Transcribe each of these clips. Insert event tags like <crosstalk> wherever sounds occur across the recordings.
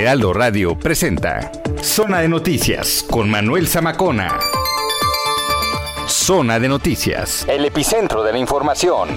Heraldo Radio presenta Zona de Noticias con Manuel Zamacona. Zona de Noticias, el epicentro de la información.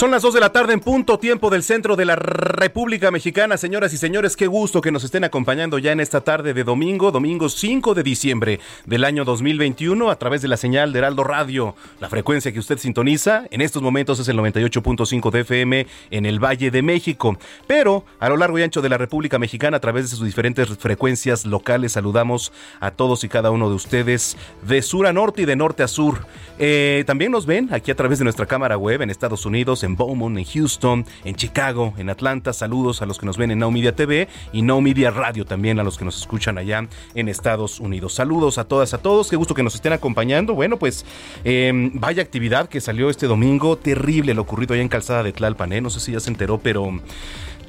Son las 2 de la tarde en punto, tiempo del centro de la República Mexicana. Señoras y señores, qué gusto que nos estén acompañando ya en esta tarde de domingo, domingo 5 de diciembre del año 2021, a través de la señal de Heraldo Radio. La frecuencia que usted sintoniza en estos momentos es el 98.5 de FM en el Valle de México. Pero a lo largo y ancho de la República Mexicana, a través de sus diferentes frecuencias locales, saludamos a todos y cada uno de ustedes de sur a norte y de norte a sur. Eh, también nos ven aquí a través de nuestra cámara web en Estados Unidos, en Beaumont, en Houston, en Chicago, en Atlanta. Saludos a los que nos ven en Now Media TV y Now Media Radio también a los que nos escuchan allá en Estados Unidos. Saludos a todas, a todos. Qué gusto que nos estén acompañando. Bueno, pues eh, vaya actividad que salió este domingo. Terrible lo ocurrido allá en Calzada de Tlalpan. ¿eh? No sé si ya se enteró, pero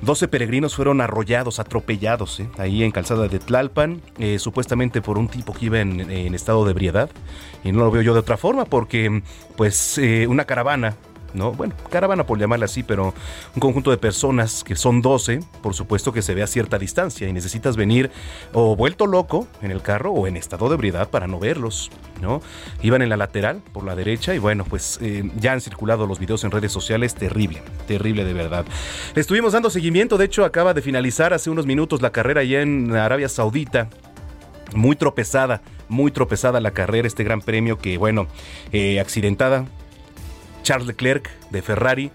12 peregrinos fueron arrollados, atropellados, ¿eh? ahí en Calzada de Tlalpan, eh, supuestamente por un tipo que iba en, en, estado de ebriedad. Y no lo veo yo de otra forma, porque pues eh, una caravana ¿no? Bueno, caravana por llamarla así, pero un conjunto de personas que son 12, por supuesto que se ve a cierta distancia y necesitas venir o vuelto loco en el carro o en estado de ebriedad para no verlos, ¿no? Iban en la lateral, por la derecha, y bueno, pues eh, ya han circulado los videos en redes sociales, terrible, terrible de verdad. Estuvimos dando seguimiento, de hecho acaba de finalizar hace unos minutos la carrera allá en Arabia Saudita, muy tropezada, muy tropezada la carrera, este gran premio que, bueno, eh, accidentada, Charles Leclerc de Ferrari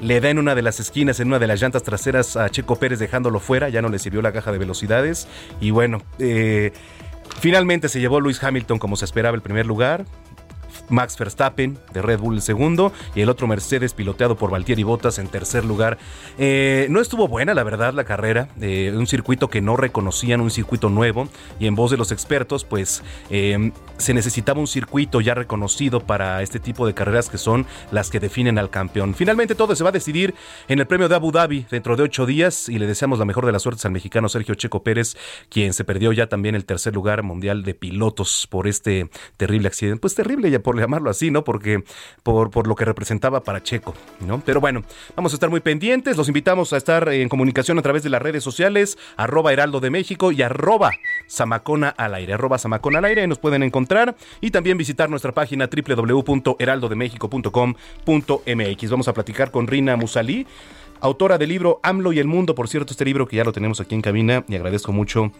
le da en una de las esquinas, en una de las llantas traseras a Checo Pérez dejándolo fuera, ya no le sirvió la caja de velocidades. Y bueno, eh, finalmente se llevó Luis Hamilton como se esperaba el primer lugar, Max Verstappen de Red Bull el segundo y el otro Mercedes piloteado por Valtieri Bottas en tercer lugar. Eh, no estuvo buena, la verdad, la carrera. Eh, un circuito que no reconocían, un circuito nuevo y en voz de los expertos, pues eh, se necesitaba un circuito ya reconocido para este tipo de carreras que son las que definen al campeón. Finalmente todo se va a decidir en el premio de Abu Dhabi dentro de ocho días y le deseamos la mejor de las suertes al mexicano Sergio Checo Pérez, quien se perdió ya también el tercer lugar mundial de pilotos por este terrible accidente. Pues terrible ya por llamarlo así, ¿no? Porque por, por lo que representaba para Checo, ¿no? Pero bueno, vamos a estar muy pendientes, los invitamos a estar en comunicación a través de las redes sociales, arroba Heraldo de México y arroba Samacona al aire, arroba Samacona al aire, y nos pueden encontrar y también visitar nuestra página www.heraldodemexico.com.mx. Vamos a platicar con Rina Musalí, autora del libro AMLO y el Mundo, por cierto, este libro que ya lo tenemos aquí en cabina y agradezco mucho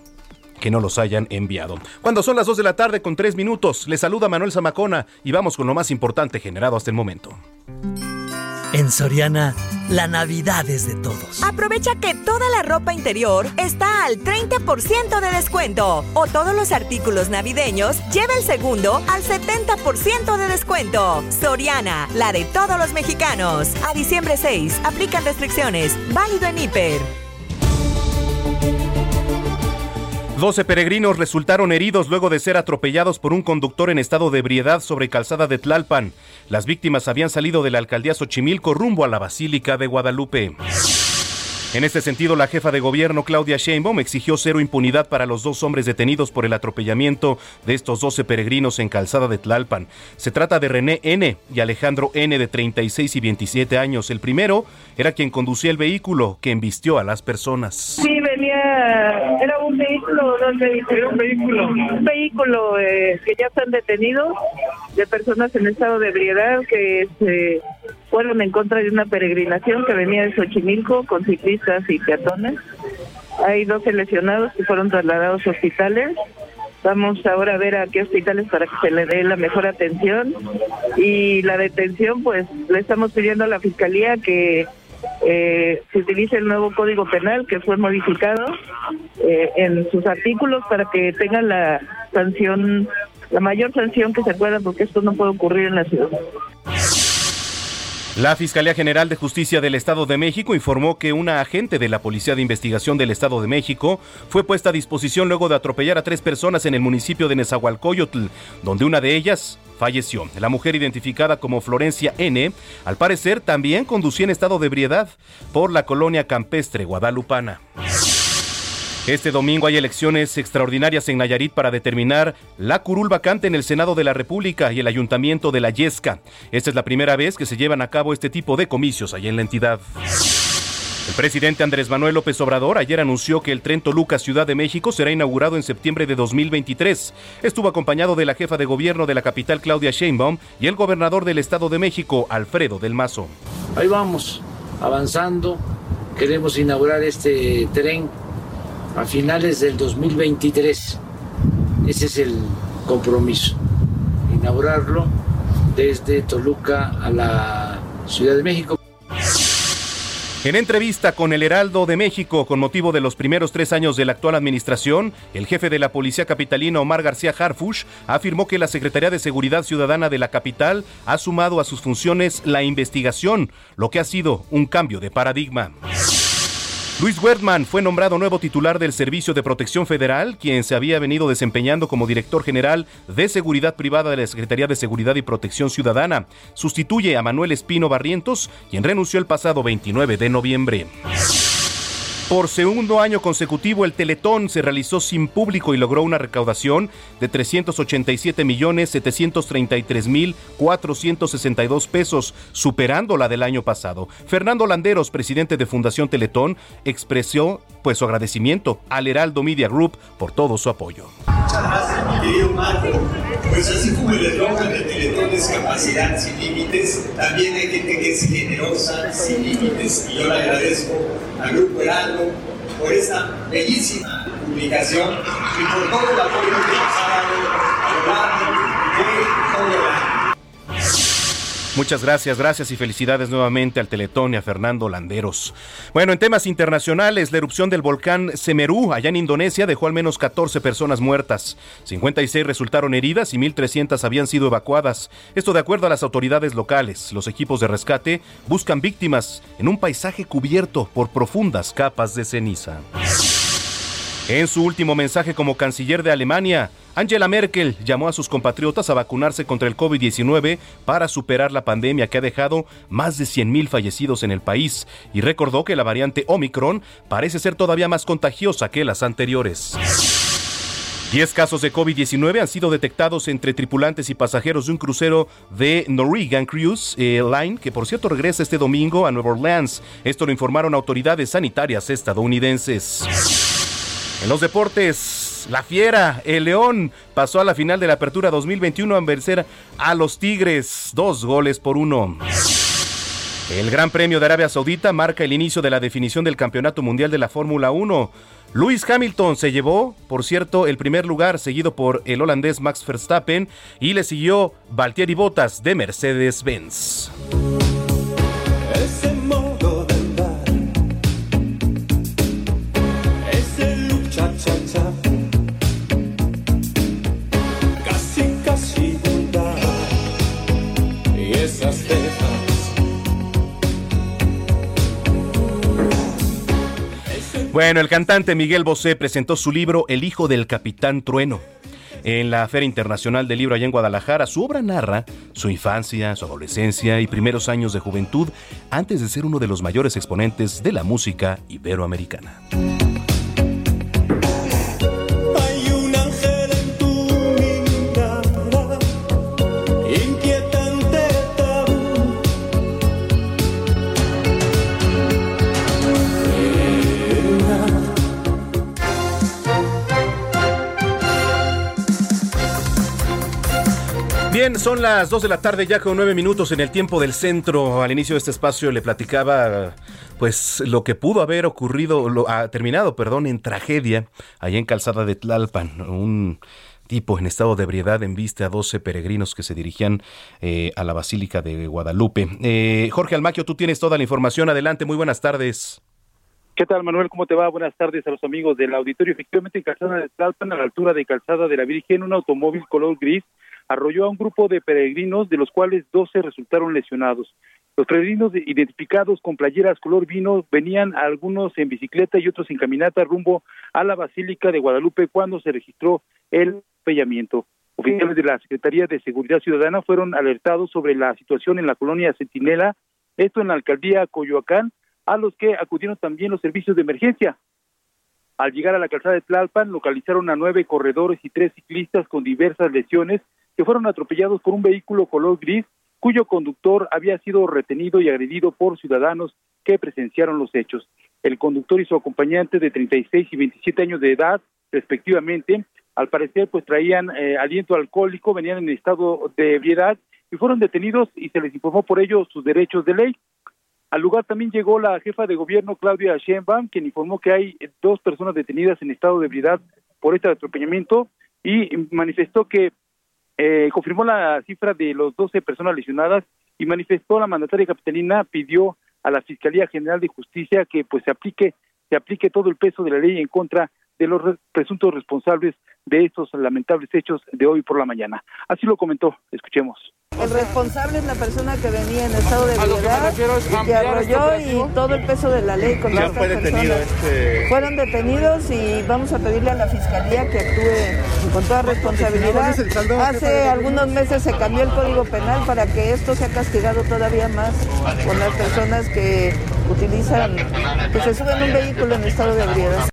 que no los hayan enviado. Cuando son las 2 de la tarde con 3 minutos, les saluda Manuel Zamacona y vamos con lo más importante generado hasta el momento. En Soriana, la Navidad es de todos. Aprovecha que toda la ropa interior está al 30% de descuento. O todos los artículos navideños lleva el segundo al 70% de descuento. Soriana, la de todos los mexicanos. A diciembre 6, aplican restricciones. Válido en Hiper. 12 peregrinos resultaron heridos luego de ser atropellados por un conductor en estado de ebriedad sobre calzada de Tlalpan. Las víctimas habían salido de la alcaldía Xochimilco rumbo a la Basílica de Guadalupe. En este sentido, la jefa de gobierno Claudia Sheinbaum exigió cero impunidad para los dos hombres detenidos por el atropellamiento de estos 12 peregrinos en Calzada de Tlalpan. Se trata de René N. y Alejandro N. de 36 y 27 años. El primero era quien conducía el vehículo que embistió a las personas. Sí, venía, era un vehículo, dos vehículos. Era un vehículo. Un vehículo eh, que ya están detenidos de personas en estado de ebriedad que se fueron en contra de una peregrinación que venía de Xochimilco con ciclistas y peatones. Hay 12 lesionados que fueron trasladados a hospitales. Vamos ahora a ver a qué hospitales para que se le dé la mejor atención. Y la detención, pues le estamos pidiendo a la fiscalía que eh, se utilice el nuevo Código Penal que fue modificado eh, en sus artículos para que tengan la sanción, la mayor sanción que se pueda, porque esto no puede ocurrir en la ciudad. La Fiscalía General de Justicia del Estado de México informó que una agente de la Policía de Investigación del Estado de México fue puesta a disposición luego de atropellar a tres personas en el municipio de Nezahualcóyotl, donde una de ellas falleció. La mujer identificada como Florencia N, al parecer también conducía en estado de ebriedad por la colonia campestre guadalupana. Este domingo hay elecciones extraordinarias en Nayarit para determinar la curul vacante en el Senado de la República y el Ayuntamiento de la Yesca. Esta es la primera vez que se llevan a cabo este tipo de comicios allá en la entidad. El presidente Andrés Manuel López Obrador ayer anunció que el tren Toluca Ciudad de México será inaugurado en septiembre de 2023. Estuvo acompañado de la jefa de gobierno de la capital Claudia Sheinbaum y el gobernador del Estado de México Alfredo del Mazo. Ahí vamos, avanzando. Queremos inaugurar este tren a finales del 2023. Ese es el compromiso, inaugurarlo desde Toluca a la Ciudad de México. En entrevista con el Heraldo de México con motivo de los primeros tres años de la actual administración, el jefe de la Policía Capitalina Omar García Harfush afirmó que la Secretaría de Seguridad Ciudadana de la capital ha sumado a sus funciones la investigación, lo que ha sido un cambio de paradigma. Luis Wertmann fue nombrado nuevo titular del Servicio de Protección Federal, quien se había venido desempeñando como director general de Seguridad Privada de la Secretaría de Seguridad y Protección Ciudadana. Sustituye a Manuel Espino Barrientos, quien renunció el pasado 29 de noviembre. Por segundo año consecutivo, el Teletón se realizó sin público y logró una recaudación de 387 millones 733 mil 462 pesos, superando la del año pasado. Fernando Landeros, presidente de Fundación Teletón, expresó pues su agradecimiento al Heraldo Media Group por todo su apoyo. Muchas gracias, mi querido Marco. Pues así como el eslogan de Teletón es capacidad sin límites, también hay gente que es generosa, sin límites. Y yo le agradezco al Grupo Heraldo por esta bellísima publicación y por todo el apoyo que nos ha dado a lo largo de todo. Muchas gracias, gracias y felicidades nuevamente al Teletón y a Fernando Landeros. Bueno, en temas internacionales, la erupción del volcán Semeru, allá en Indonesia, dejó al menos 14 personas muertas. 56 resultaron heridas y 1.300 habían sido evacuadas. Esto de acuerdo a las autoridades locales. Los equipos de rescate buscan víctimas en un paisaje cubierto por profundas capas de ceniza. En su último mensaje como canciller de Alemania, Angela Merkel llamó a sus compatriotas a vacunarse contra el COVID-19 para superar la pandemia que ha dejado más de 100.000 fallecidos en el país y recordó que la variante Omicron parece ser todavía más contagiosa que las anteriores. 10 casos de COVID-19 han sido detectados entre tripulantes y pasajeros de un crucero de Norwegian Cruise eh, Line, que por cierto regresa este domingo a Nueva Orleans. Esto lo informaron autoridades sanitarias estadounidenses. En los deportes, la Fiera, el León, pasó a la final de la Apertura 2021 a vencer a los Tigres, dos goles por uno. El Gran Premio de Arabia Saudita marca el inicio de la definición del Campeonato Mundial de la Fórmula 1. Lewis Hamilton se llevó, por cierto, el primer lugar, seguido por el holandés Max Verstappen, y le siguió Valtteri Bottas de Mercedes-Benz. Bueno, el cantante Miguel Bosé presentó su libro El hijo del capitán Trueno. En la Feria Internacional del Libro allá en Guadalajara, su obra narra su infancia, su adolescencia y primeros años de juventud antes de ser uno de los mayores exponentes de la música iberoamericana. Son las 2 de la tarde ya con 9 minutos en el tiempo del centro. Al inicio de este espacio le platicaba pues lo que pudo haber ocurrido, lo ha terminado, perdón, en tragedia allá en Calzada de Tlalpan. Un tipo en estado de ebriedad embiste a 12 peregrinos que se dirigían eh, a la Basílica de Guadalupe. Eh, Jorge Almaquio, tú tienes toda la información. Adelante, muy buenas tardes. ¿Qué tal, Manuel? ¿Cómo te va? Buenas tardes a los amigos del auditorio. Efectivamente, en Calzada de Tlalpan, a la altura de Calzada de la Virgen, un automóvil color gris arrolló a un grupo de peregrinos, de los cuales 12 resultaron lesionados. Los peregrinos identificados con playeras color vino venían algunos en bicicleta y otros en caminata rumbo a la Basílica de Guadalupe cuando se registró el pellamiento. Oficiales de la Secretaría de Seguridad Ciudadana fueron alertados sobre la situación en la colonia Centinela, esto en la alcaldía Coyoacán, a los que acudieron también los servicios de emergencia. Al llegar a la calzada de Tlalpan, localizaron a nueve corredores y tres ciclistas con diversas lesiones que fueron atropellados por un vehículo color gris cuyo conductor había sido retenido y agredido por ciudadanos que presenciaron los hechos. El conductor y su acompañante de 36 y 27 años de edad, respectivamente, al parecer pues traían eh, aliento alcohólico, venían en estado de ebriedad y fueron detenidos y se les informó por ello sus derechos de ley. Al lugar también llegó la jefa de gobierno Claudia Sheinbaum, quien informó que hay dos personas detenidas en estado de ebriedad por este atropellamiento y manifestó que eh, confirmó la cifra de los 12 personas lesionadas y manifestó la mandataria capitalina pidió a la Fiscalía General de Justicia que pues se aplique se aplique todo el peso de la ley en contra de los presuntos responsables de estos lamentables hechos de hoy por la mañana. Así lo comentó, escuchemos. El responsable es la persona que venía en estado de ebriedad y que arrolló y todo el peso de la ley contra estas personas. Este... Fueron detenidos y vamos a pedirle a la fiscalía que actúe con toda responsabilidad. Hace algunos meses se cambió el código penal para que esto sea castigado todavía más con las personas que utilizan, que se suben un vehículo en estado de ebriedad.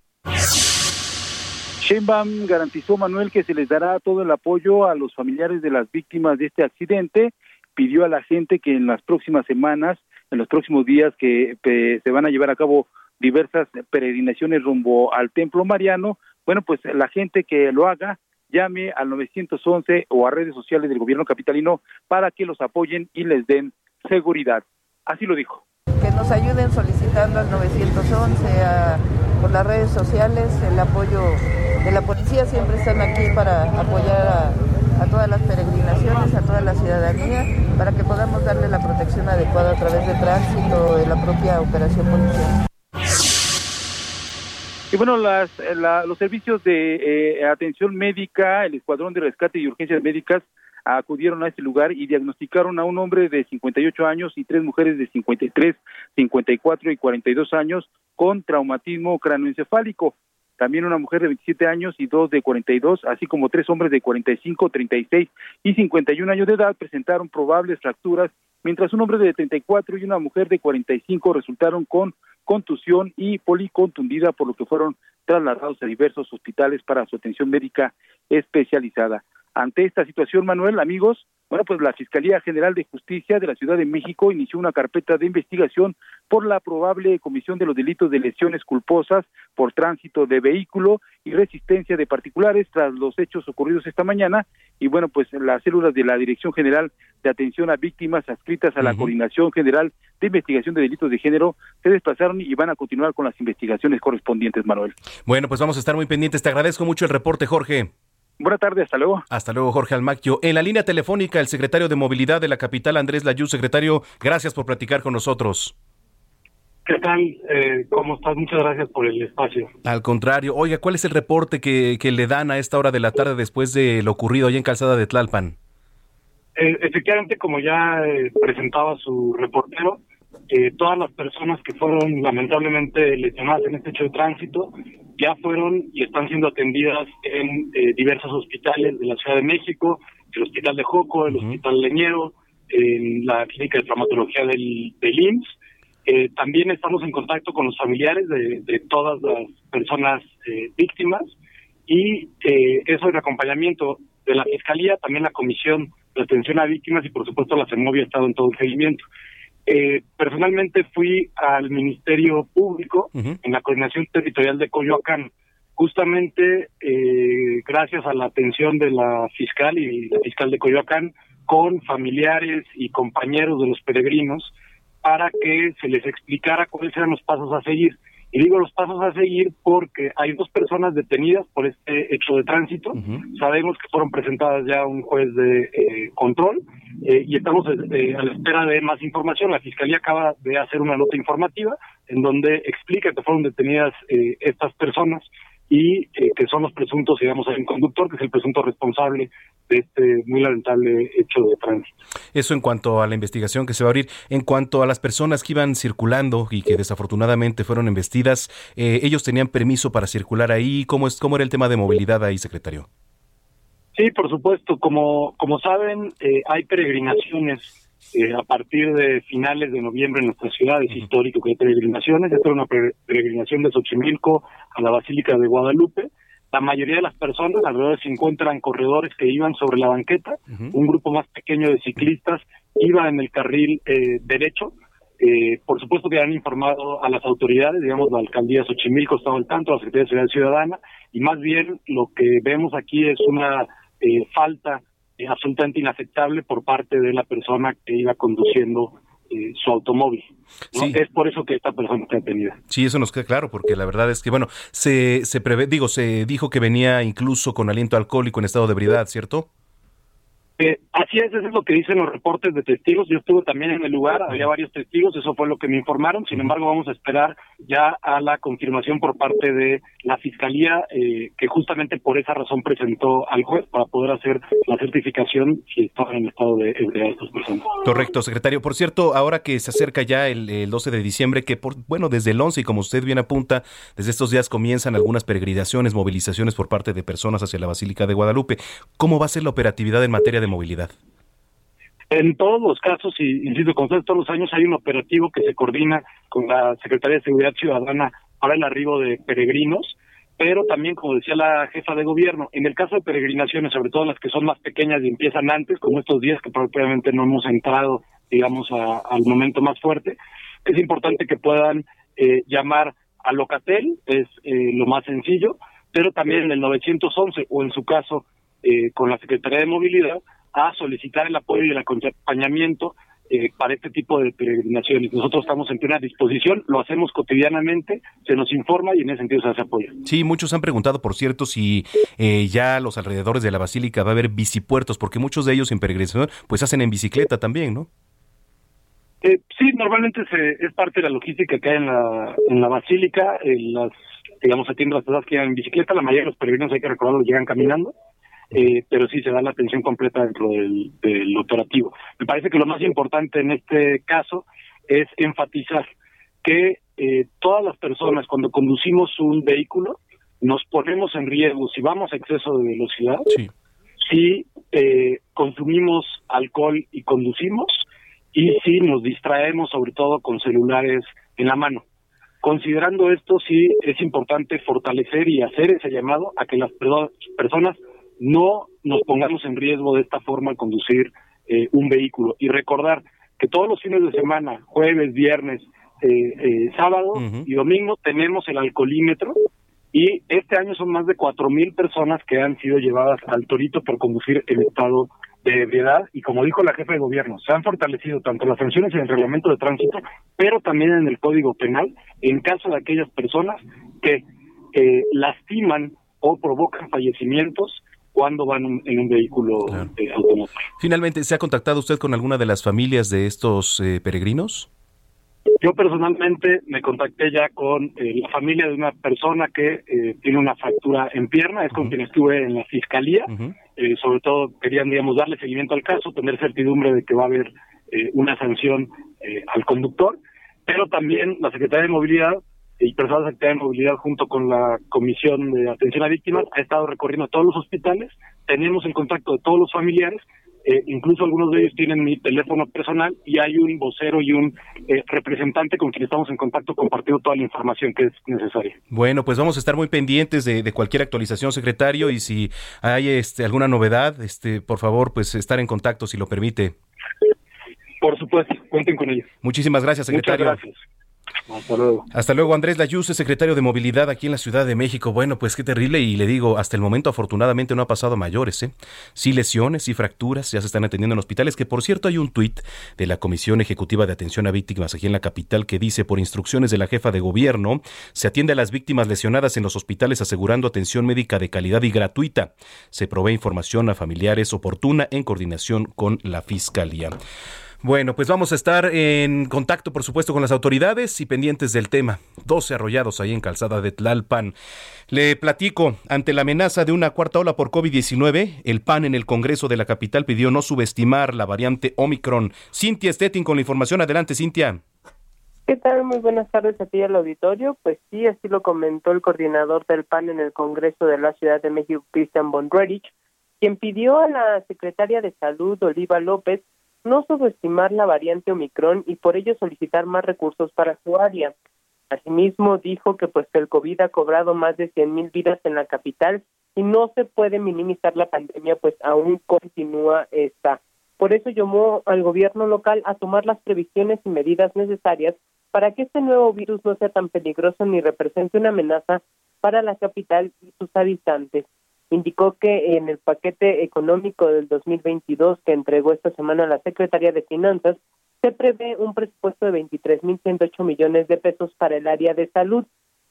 Sheinbaum garantizó, Manuel, que se les dará todo el apoyo a los familiares de las víctimas de este accidente. Pidió a la gente que en las próximas semanas, en los próximos días que se van a llevar a cabo diversas peregrinaciones rumbo al Templo Mariano, bueno, pues la gente que lo haga llame al 911 o a redes sociales del gobierno capitalino para que los apoyen y les den seguridad. Así lo dijo. Nos ayuden solicitando al 911 a, por las redes sociales el apoyo de la policía siempre están aquí para apoyar a, todas las peregrinaciones, a toda la ciudadanía, para que podamos darle la protección adecuada a través de tránsito, de la propia operación policial. Y bueno, las, la, los servicios de eh, atención médica, el Escuadrón de Rescate y Urgencias Médicas acudieron a este lugar y diagnosticaron a un hombre de 58 años y tres mujeres de 53, 54 y 42 años con traumatismo cranoencefálico también una mujer de 27 años y dos de 42, así como tres hombres de 45, 36 y 51 años de edad presentaron probables fracturas, mientras un hombre de 34 y una mujer de 45 resultaron con contusión y policontundida, por lo que fueron trasladados a diversos hospitales para su atención médica especializada. Ante esta situación, Manuel, amigos, bueno, pues la Fiscalía General de Justicia de la Ciudad de México inició una carpeta de investigación por la probable comisión de los delitos de lesiones culposas por tránsito de vehículo y resistencia de particulares tras los hechos ocurridos esta mañana. Y bueno, pues las células de la Dirección General de Atención a Víctimas adscritas a la Coordinación General de Investigación de Delitos de Género se desplazaron y van a continuar con las investigaciones correspondientes, Manuel. Bueno, pues vamos a estar muy pendientes. Te agradezco mucho el reporte, Jorge. Buenas tardes, hasta luego. Hasta luego, Jorge Almaquio. En la línea telefónica, el secretario de Movilidad de la capital, Andrés Layú. Secretario, gracias por platicar con nosotros. ¿Qué tal? Eh, ¿Cómo estás? Muchas gracias por el espacio. Al contrario. Oiga, ¿cuál es el reporte que, que le dan a esta hora de la tarde después de lo ocurrido allá en Calzada de Tlalpan? Eh, efectivamente, como ya eh, presentaba su reportero, eh, todas las personas que fueron lamentablemente lesionadas en este hecho de tránsito ya fueron y están siendo atendidas en eh, diversos hospitales de la Ciudad de México, el Hospital de Joco, el Hospital Leñero, en la Clínica de Traumatología del, del IMSS. Eh, también estamos en contacto con los familiares de, de todas las personas víctimas y eh, eso en acompañamiento de la Fiscalía, también la Comisión de Atención a Víctimas y por supuesto la CEMOVI ha estado en todo el seguimiento. Eh, personalmente fui al Ministerio Público en la Coordinación Territorial de Coyoacán, justamente eh, gracias a la atención de la fiscal y la fiscal de Coyoacán con familiares y compañeros de los peregrinos para que se les explicara cuáles eran los pasos a seguir. Y digo los pasos a seguir porque hay dos personas detenidas por este hecho de tránsito. Sabemos que fueron presentadas ya a un juez de eh, control eh, y estamos eh, a la espera de más información. La Fiscalía acaba de hacer una nota informativa en donde explica que fueron detenidas eh, estas personas y eh, que son los presuntos, digamos, hay un conductor que es el presunto responsable de este muy lamentable hecho de tránsito. Eso en cuanto a la investigación que se va a abrir. En cuanto a las personas que iban circulando y que desafortunadamente fueron embestidas, eh, ¿ellos tenían permiso para circular ahí? ¿Cómo, es, ¿Cómo era el tema de movilidad ahí, secretario? Sí, por supuesto. Como, como saben, eh, hay peregrinaciones eh, a partir de finales de noviembre en nuestra ciudad. Es histórico que hay peregrinaciones. Esta era una peregrinación de Xochimilco a la Basílica de Guadalupe. La mayoría de las personas, alrededor de 50 eran corredores que iban sobre la banqueta. Un grupo más pequeño de ciclistas iba en el carril eh, derecho. Eh, por supuesto que han informado a las autoridades, digamos, la alcaldía de Xochimilco estaba al tanto, la Secretaría de Seguridad Ciudadana, y más bien lo que vemos aquí es una eh, falta eh, absolutamente inaceptable por parte de la persona que iba conduciendo eh, su automóvil. ¿no? Es por eso que esta persona está detenida. Sí, eso nos queda claro, porque la verdad es que, bueno, se, se prevé, digo, se dijo que venía incluso con aliento alcohólico en estado de ebriedad, ¿cierto? Eh, así es, eso es lo que dicen los reportes de testigos. Yo estuve también en el lugar, había varios testigos, eso fue lo que me informaron. Sin embargo, vamos a esperar ya a la confirmación por parte de la fiscalía, eh, que justamente por esa razón presentó al juez para poder hacer la certificación si estaban en estado de ebriedad estas personas. Correcto, secretario. Por cierto, ahora que se acerca ya el, el 12 de diciembre, que por, bueno, desde el 11 y como usted bien apunta, desde estos días comienzan algunas peregrinaciones, movilizaciones por parte de personas hacia la Basílica de Guadalupe. ¿Cómo va a ser la operatividad en materia de movilidad? En todos los casos, y insisto, con todos los años hay un operativo que se coordina con la Secretaría de Seguridad Ciudadana para el arribo de peregrinos, pero también, como decía la jefa de gobierno, en el caso de peregrinaciones, sobre todo las que son más pequeñas y empiezan antes, como estos días que propiamente no hemos entrado, digamos, a- al momento más fuerte, es importante que puedan eh, llamar a Locatel, es eh, lo más sencillo, pero también en el 911 o en su caso eh, con la Secretaría de Movilidad a solicitar el apoyo y el acompañamiento eh, para este tipo de peregrinaciones. Nosotros estamos en plena disposición, lo hacemos cotidianamente, se nos informa y en ese sentido se hace apoyo. Sí, muchos han preguntado, por cierto, si eh, ya a los alrededores de la Basílica va a haber bicipuertos, porque muchos de ellos en peregrinación pues hacen en bicicleta también, ¿no? Eh, sí, normalmente se, es parte de la logística que hay en la, en la basílica, en las, digamos, atiende a las personas que llegan en bicicleta, la mayoría de los peregrinos, hay que recordarlo, llegan caminando, eh, pero sí se da la atención completa dentro del, del operativo. Me parece que lo más importante en este caso es enfatizar que eh, todas las personas cuando conducimos un vehículo nos ponemos en riesgo si vamos a exceso de velocidad, si eh, consumimos alcohol y conducimos y si nos distraemos sobre todo con celulares en la mano. Considerando esto, sí es importante fortalecer y hacer ese llamado a que las personas no nos pongamos en riesgo de esta forma al conducir eh, un vehículo. Y recordar que todos los fines de semana, jueves, viernes, eh, eh, sábado y domingo tenemos el alcoholímetro y este año son más de cuatro mil personas que han sido llevadas al torito por conducir en estado de ebriedad. Y como dijo la jefa de gobierno, se han fortalecido tanto las sanciones en el reglamento de tránsito, pero también en el código penal en caso de aquellas personas que eh, lastiman o provocan fallecimientos cuando van un- en un vehículo eh, automóvil. Finalmente, ¿se ha contactado usted con alguna de las familias de estos eh, peregrinos? Yo personalmente me contacté ya con eh, la familia de una persona que eh, tiene una fractura en pierna, es con quien estuve en la fiscalía. Eh, sobre todo querían, digamos, darle seguimiento al caso, tener certidumbre de que va a haber eh, una sanción eh, al conductor, pero también la Secretaría de Movilidad y personas de Secretaría de Movilidad junto con la Comisión de Atención a Víctimas ha estado recorriendo todos los hospitales, tenemos el contacto de todos los familiares, eh, incluso algunos de ellos tienen mi teléfono personal y hay un vocero y un eh, representante con quien estamos en contacto compartiendo toda la información que es necesaria. Bueno, pues vamos a estar muy pendientes de, de cualquier actualización, secretario, y si hay este, alguna novedad, este, por favor, pues estar en contacto si lo permite. Por supuesto, cuenten con ello. Muchísimas gracias, Muchas secretario. gracias. Hasta luego. Hasta luego, Andrés secretario de Movilidad aquí en la Ciudad de México. Bueno, pues qué terrible y le digo, hasta el momento afortunadamente no ha pasado mayores, ¿eh? Sí lesiones, sí fracturas, ya se están atendiendo en hospitales, que por cierto hay un tuit de la Comisión Ejecutiva de Atención a Víctimas aquí en la capital que dice, por instrucciones de la jefa de gobierno, se atiende a las víctimas lesionadas en los hospitales asegurando atención médica de calidad y gratuita. Se provee información a familiares oportuna en coordinación con la Fiscalía. Bueno, pues vamos a estar en contacto, por supuesto, con las autoridades y pendientes del tema. 12 arrollados ahí en Calzada de Tlalpan. Le platico, ante la amenaza de una cuarta ola por COVID-19, el PAN en el Congreso de la capital pidió no subestimar la variante Omicron. Cintia Stettin con la información. Adelante, Cintia. ¿Qué tal? Muy buenas tardes a ti al auditorio. Pues sí, así lo comentó el coordinador del PAN en el Congreso de la Ciudad de México, Cristian Bonrerich, quien pidió a la secretaria de Salud, Oliva López, no subestimar la variante Omicron y por ello solicitar más recursos para su área. Asimismo, dijo que pues el COVID ha cobrado más de 100 mil vidas en la capital y no se puede minimizar la pandemia, pues aún continúa esta. Por eso llamó al gobierno local a tomar las previsiones y medidas necesarias para que este nuevo virus no sea tan peligroso ni represente una amenaza para la capital y sus habitantes indicó que en el paquete económico del 2022 que entregó esta semana la Secretaría de Finanzas se prevé un presupuesto de 23.108 millones de pesos para el área de salud.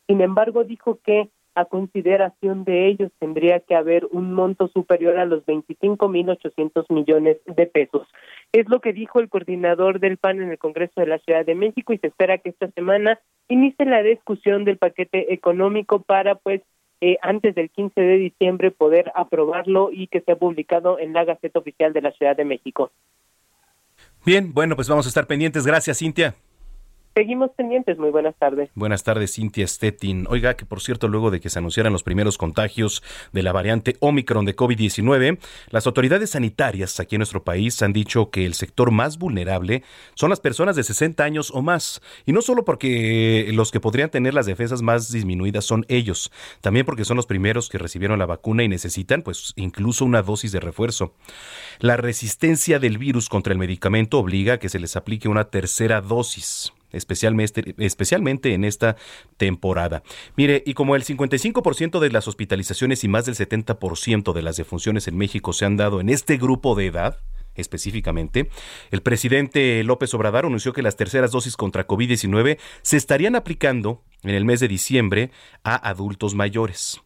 Sin embargo, dijo que a consideración de ellos tendría que haber un monto superior a los 25.800 millones de pesos. Es lo que dijo el coordinador del PAN en el Congreso de la Ciudad de México y se espera que esta semana inicie la discusión del paquete económico para pues eh, antes del 15 de diciembre poder aprobarlo y que sea publicado en la Gaceta Oficial de la Ciudad de México. Bien, bueno, pues vamos a estar pendientes. Gracias, Cintia. Seguimos pendientes. Muy buenas tardes. Buenas tardes, Cintia Stettin. Oiga, que por cierto, luego de que se anunciaran los primeros contagios de la variante Omicron de COVID-19, las autoridades sanitarias aquí en nuestro país han dicho que el sector más vulnerable son las personas de 60 años o más. Y no solo porque los que podrían tener las defensas más disminuidas son ellos, también porque son los primeros que recibieron la vacuna y necesitan, pues, incluso una dosis de refuerzo. La resistencia del virus contra el medicamento obliga a que se les aplique una tercera dosis especialmente, especialmente en esta temporada. Mire, y como el 55% de las hospitalizaciones y más del 70% de las defunciones en México se han dado en este grupo de edad, específicamente, el presidente López Obrador anunció que las terceras dosis contra COVID-19 se estarían aplicando en el mes de diciembre a adultos mayores.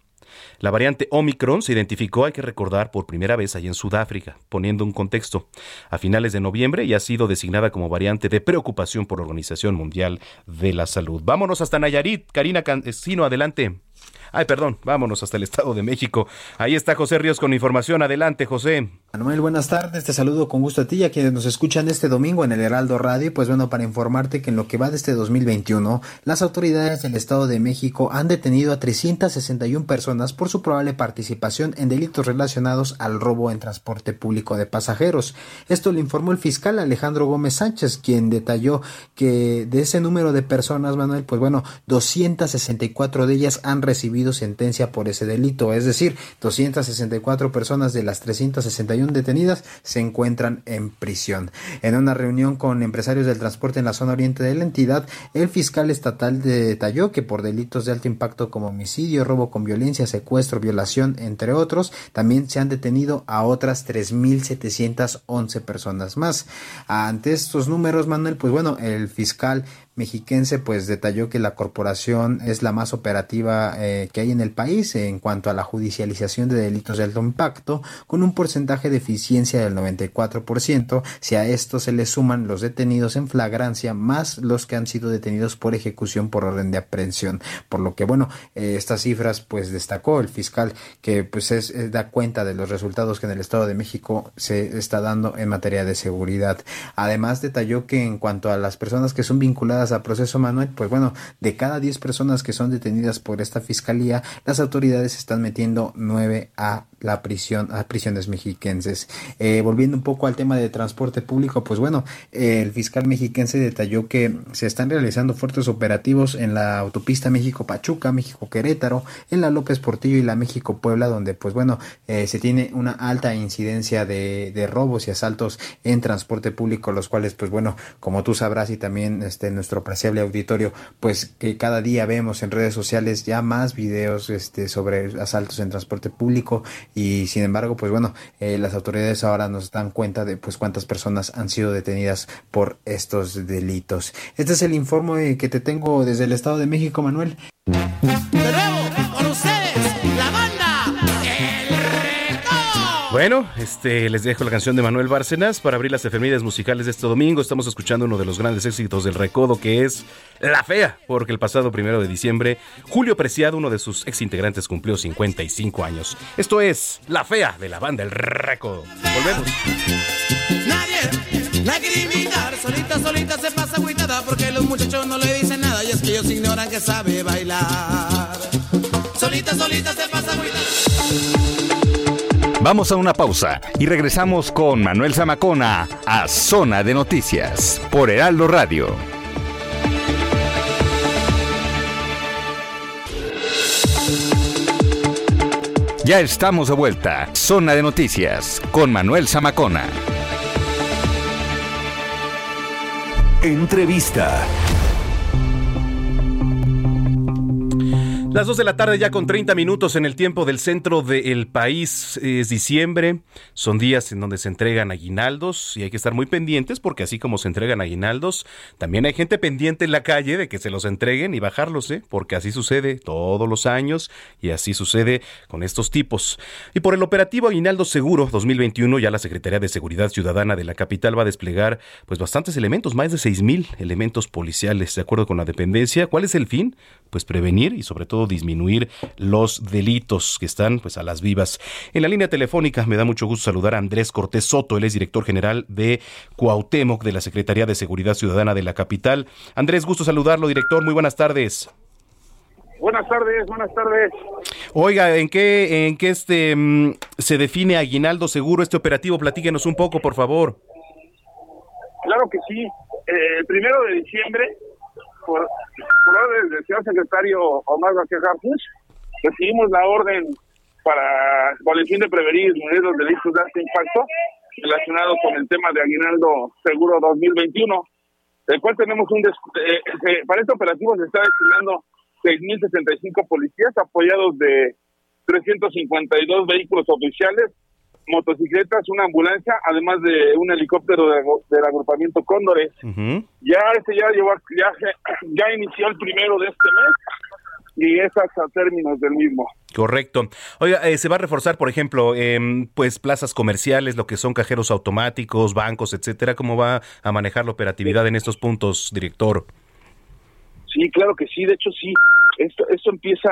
La variante Omicron se identificó, hay que recordar, por primera vez allí en Sudáfrica, poniendo un contexto, a finales de noviembre y ha sido designada como variante de preocupación por la Organización Mundial de la Salud. Vámonos hasta Nayarit. Karina Cancino, adelante. Ay, perdón, vámonos hasta el Estado de México. Ahí está José Ríos con información. Adelante, José. Manuel, buenas tardes. Te saludo con gusto a ti y a quienes nos escuchan este domingo en el Heraldo Radio. Pues bueno, para informarte que en lo que va de este 2021, las autoridades del Estado de México han detenido a 361 personas por su probable participación en delitos relacionados al robo en transporte público de pasajeros. Esto lo informó el fiscal Alejandro Gómez Sánchez, quien detalló que de ese número de personas, Manuel, pues bueno, 264 de ellas han recibido sentencia por ese delito, es decir, 264 personas de las 361 detenidas se encuentran en prisión. En una reunión con empresarios del transporte en la zona oriente de la entidad, el fiscal estatal detalló que por delitos de alto impacto como homicidio, robo con violencia, secuestro, violación, entre otros, también se han detenido a otras 3.711 personas más. Ante estos números, Manuel, pues bueno, el fiscal mexiquense pues detalló que la corporación es la más operativa eh, que hay en el país en cuanto a la judicialización de delitos de alto impacto con un porcentaje de eficiencia del 94% si a esto se le suman los detenidos en flagrancia más los que han sido detenidos por ejecución por orden de aprehensión. Por lo que bueno eh, estas cifras pues destacó el fiscal que pues es, es, da cuenta de los resultados que en el Estado de México se está dando en materia de seguridad. Además detalló que en cuanto a las personas que son vinculadas a proceso manual, pues bueno, de cada 10 personas que son detenidas por esta fiscalía, las autoridades están metiendo 9 a la prisión a prisiones mexiquenses. Eh, volviendo un poco al tema de transporte público, pues bueno, el fiscal mexiquense detalló que se están realizando fuertes operativos en la autopista México-Pachuca, México-Querétaro, en la López Portillo y la México-Puebla, donde pues bueno, eh, se tiene una alta incidencia de, de robos y asaltos en transporte público, los cuales pues bueno, como tú sabrás y también este nuestro apreciable auditorio, pues que cada día vemos en redes sociales ya más videos este sobre asaltos en transporte público y sin embargo pues bueno eh, las autoridades ahora nos dan cuenta de pues cuántas personas han sido detenidas por estos delitos. Este es el informe que te tengo desde el Estado de México Manuel Bueno, este, les dejo la canción de Manuel Bárcenas para abrir las efemérides musicales de este domingo. Estamos escuchando uno de los grandes éxitos del recodo que es La Fea, porque el pasado primero de diciembre, Julio Preciado, uno de sus exintegrantes, cumplió 55 años. Esto es La Fea de la banda El Recodo. Volvemos. Nadie la quiere imitar, solita, solita se pasa agüitada porque los muchachos no le dicen nada y es que ellos ignoran que sabe bailar. Solita, solita se pasa agüitada. Vamos a una pausa y regresamos con Manuel Zamacona a Zona de Noticias por Heraldo Radio. Ya estamos de vuelta. Zona de Noticias con Manuel Zamacona. Entrevista. Las 2 de la tarde ya con 30 minutos en el tiempo del centro del país. Es diciembre, son días en donde se entregan aguinaldos y hay que estar muy pendientes porque así como se entregan aguinaldos, también hay gente pendiente en la calle de que se los entreguen y bajarlos, ¿eh? porque así sucede todos los años y así sucede con estos tipos. Y por el operativo Aguinaldo Seguro 2021 ya la Secretaría de Seguridad Ciudadana de la capital va a desplegar pues bastantes elementos, más de 6 mil elementos policiales de acuerdo con la dependencia. ¿Cuál es el fin? Pues prevenir y sobre todo disminuir los delitos que están pues a las vivas. En la línea telefónica me da mucho gusto saludar a Andrés Cortés Soto, él es director general de Cuauhtémoc de la Secretaría de Seguridad Ciudadana de la capital. Andrés, gusto saludarlo, director, muy buenas tardes. Buenas tardes, buenas tardes. Oiga, ¿en qué, en qué este mm, se define aguinaldo seguro este operativo? Platíquenos un poco, por favor. Claro que sí. Eh, el primero de diciembre, por, por orden del señor secretario Omar García Campos, recibimos la orden para, con el fin de prevenir y disminuir los delitos de alto impacto relacionados con el tema de Aguinaldo Seguro 2021, el cual tenemos un... des- eh, eh, para este operativo se está destinando 6.065 policías apoyados de 352 vehículos oficiales, motocicletas, una ambulancia, además de un helicóptero de- del agrupamiento Cóndores. Ya este ya llevó, ya, <clears throat> ya inició el primero de este mes y es hasta términos del mismo. Correcto. Oiga, eh, se va a reforzar, por ejemplo, em, pues plazas comerciales, lo que son cajeros automáticos, bancos, etcétera. ¿Cómo va a manejar la operatividad en estos puntos, director? Sí, claro que sí. De hecho, sí. Esto, esto empieza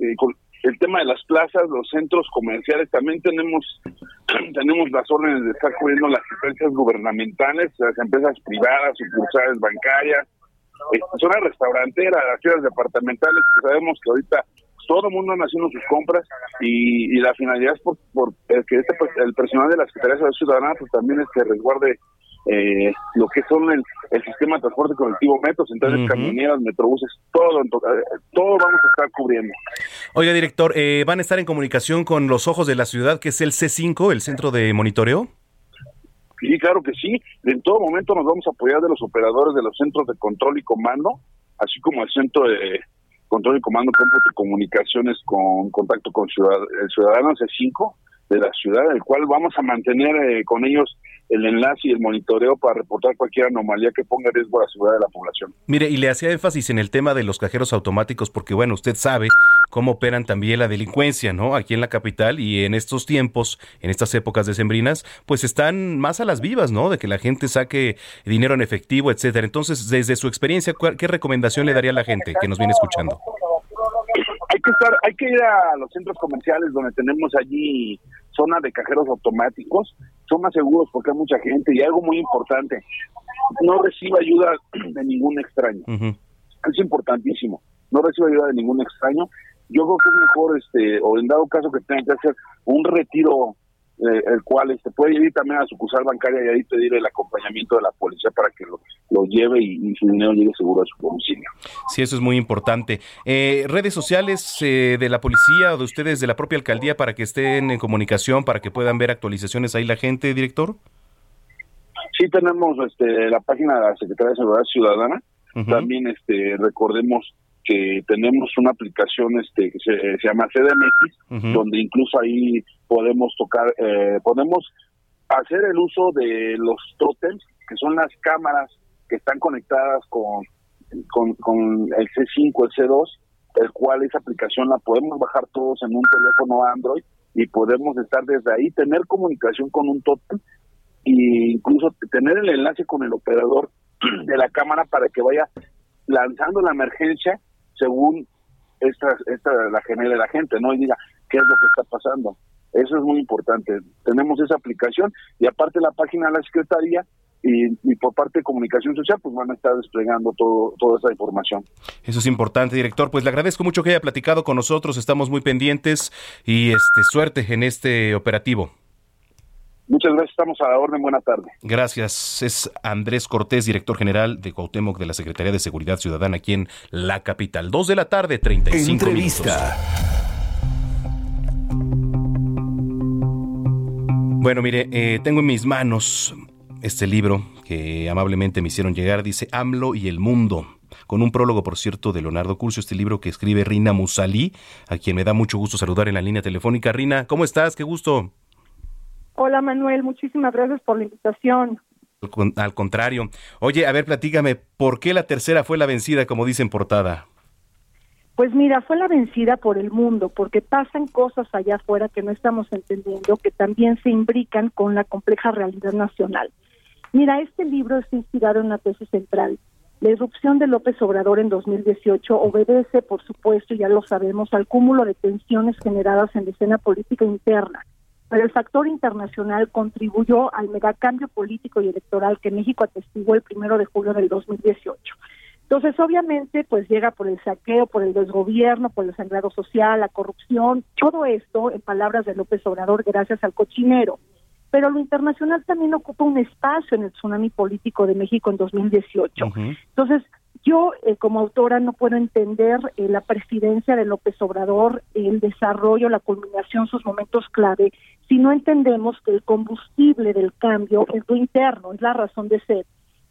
eh, con el tema de las plazas, los centros comerciales. También tenemos <clears throat> tenemos las órdenes de estar cubriendo las empresas gubernamentales, las empresas privadas, sucursales bancarias, eh, zonas restauranteras, las ciudades departamentales, que sabemos que ahorita todo el mundo anda haciendo sus compras y, y la finalidad es por, por el que este, pues, el personal de la Secretaría de Ciudadana pues también es que resguarde eh, lo que son el, el sistema de transporte colectivo, metros, centrales Ujú. camioneras, metrobuses, todo, eh, todo vamos a estar cubriendo. Oiga, director, eh, ¿van a estar en comunicación con los ojos de la ciudad, que es el C5, el centro de monitoreo? Sí, claro que sí. En todo momento nos vamos a apoyar de los operadores de los centros de control y comando, así como el centro de control y comando cómputo y comunicaciones con contacto con ciudad- el ciudadano C5 de la ciudad, el cual vamos a mantener eh, con ellos el enlace y el monitoreo para reportar cualquier anomalía que ponga en riesgo a la seguridad de la población. Mire, y le hacía énfasis en el tema de los cajeros automáticos porque, bueno, usted sabe cómo operan también la delincuencia, ¿no? Aquí en la capital y en estos tiempos, en estas épocas decembrinas, pues están más a las vivas, ¿no? De que la gente saque dinero en efectivo, etcétera. Entonces, desde su experiencia, ¿cuál- ¿qué recomendación le daría a la gente que nos viene escuchando? hay que estar, hay que ir a los centros comerciales donde tenemos allí zona de cajeros automáticos, son más seguros porque hay mucha gente y algo muy importante, no reciba ayuda <clears throat> de ningún extraño. Es importantísimo, no reciba ayuda de ningún extraño yo creo que es mejor, este, o en dado caso que tengan que hacer un retiro eh, el cual este, puede ir también a su sucursal bancaria y ahí pedir el acompañamiento de la policía para que lo, lo lleve y, su dinero llegue seguro a su domicilio. Sí, eso es muy importante. Eh, redes sociales eh, de la policía o de ustedes de la propia alcaldía para que estén en comunicación, para que puedan ver actualizaciones ahí la gente, director. Sí, tenemos este, la página de la Secretaría de Seguridad Ciudadana. También este, recordemos que tenemos una aplicación este que se, llama CDMX, donde incluso ahí podemos tocar, eh, podemos hacer el uso de los totems, que son las cámaras que están conectadas con, con, el C5, el C2, el cual esa aplicación la podemos bajar todos en un teléfono Android y podemos estar desde ahí, tener comunicación con un totem e incluso tener el enlace con el operador <clears throat> de la cámara para que vaya lanzando la emergencia según esta, esta la genere la gente, ¿no? Y diga qué es lo que está pasando. Eso es muy importante. Tenemos esa aplicación y aparte la página de la Secretaría y, por parte de comunicación social pues van a estar desplegando todo, toda esa información. Eso es importante, director. Pues le agradezco mucho que haya platicado con nosotros, estamos muy pendientes y este suerte en este operativo. Muchas gracias, estamos a la orden. Buena tarde. Gracias. Es Andrés Cortés, director general de Cuauhtémoc de la Secretaría de Seguridad Ciudadana aquí en la capital. Dos de la tarde, 35 Entrevista. Bueno, mire, eh, tengo en mis manos este libro que amablemente me hicieron llegar. Dice AMLO y el mundo con un prólogo, por cierto, de Leonardo Curcio, este libro que escribe Rina Musalí, a quien me da mucho gusto saludar en la línea telefónica. Rina, ¿cómo estás? Qué gusto. Hola Manuel, muchísimas gracias por la invitación. Al contrario. Oye, a ver, platícame, ¿por qué la tercera fue la vencida, como dice en portada? Pues mira, fue la vencida por el mundo, porque pasan cosas allá afuera que no estamos entendiendo, que también se imbrican con la compleja realidad nacional. Mira, este libro está inspirado en una tesis central. La irrupción de López Obrador en 2018 obedece, por supuesto, ya lo sabemos, al cúmulo de tensiones generadas en la escena política interna pero el factor internacional contribuyó al megacambio político y electoral que México atestiguó el primero de julio del 2018. Entonces, obviamente, pues llega por el saqueo, por el desgobierno, por el sangrado social, la corrupción, todo esto, en palabras de López Obrador, gracias al cochinero. Pero lo internacional también ocupa un espacio en el tsunami político de México en 2018. Entonces, yo, eh, como autora, no puedo entender eh, la presidencia de López Obrador, el desarrollo, la culminación, sus momentos clave, si no entendemos que el combustible del cambio es lo interno, es la razón de ser.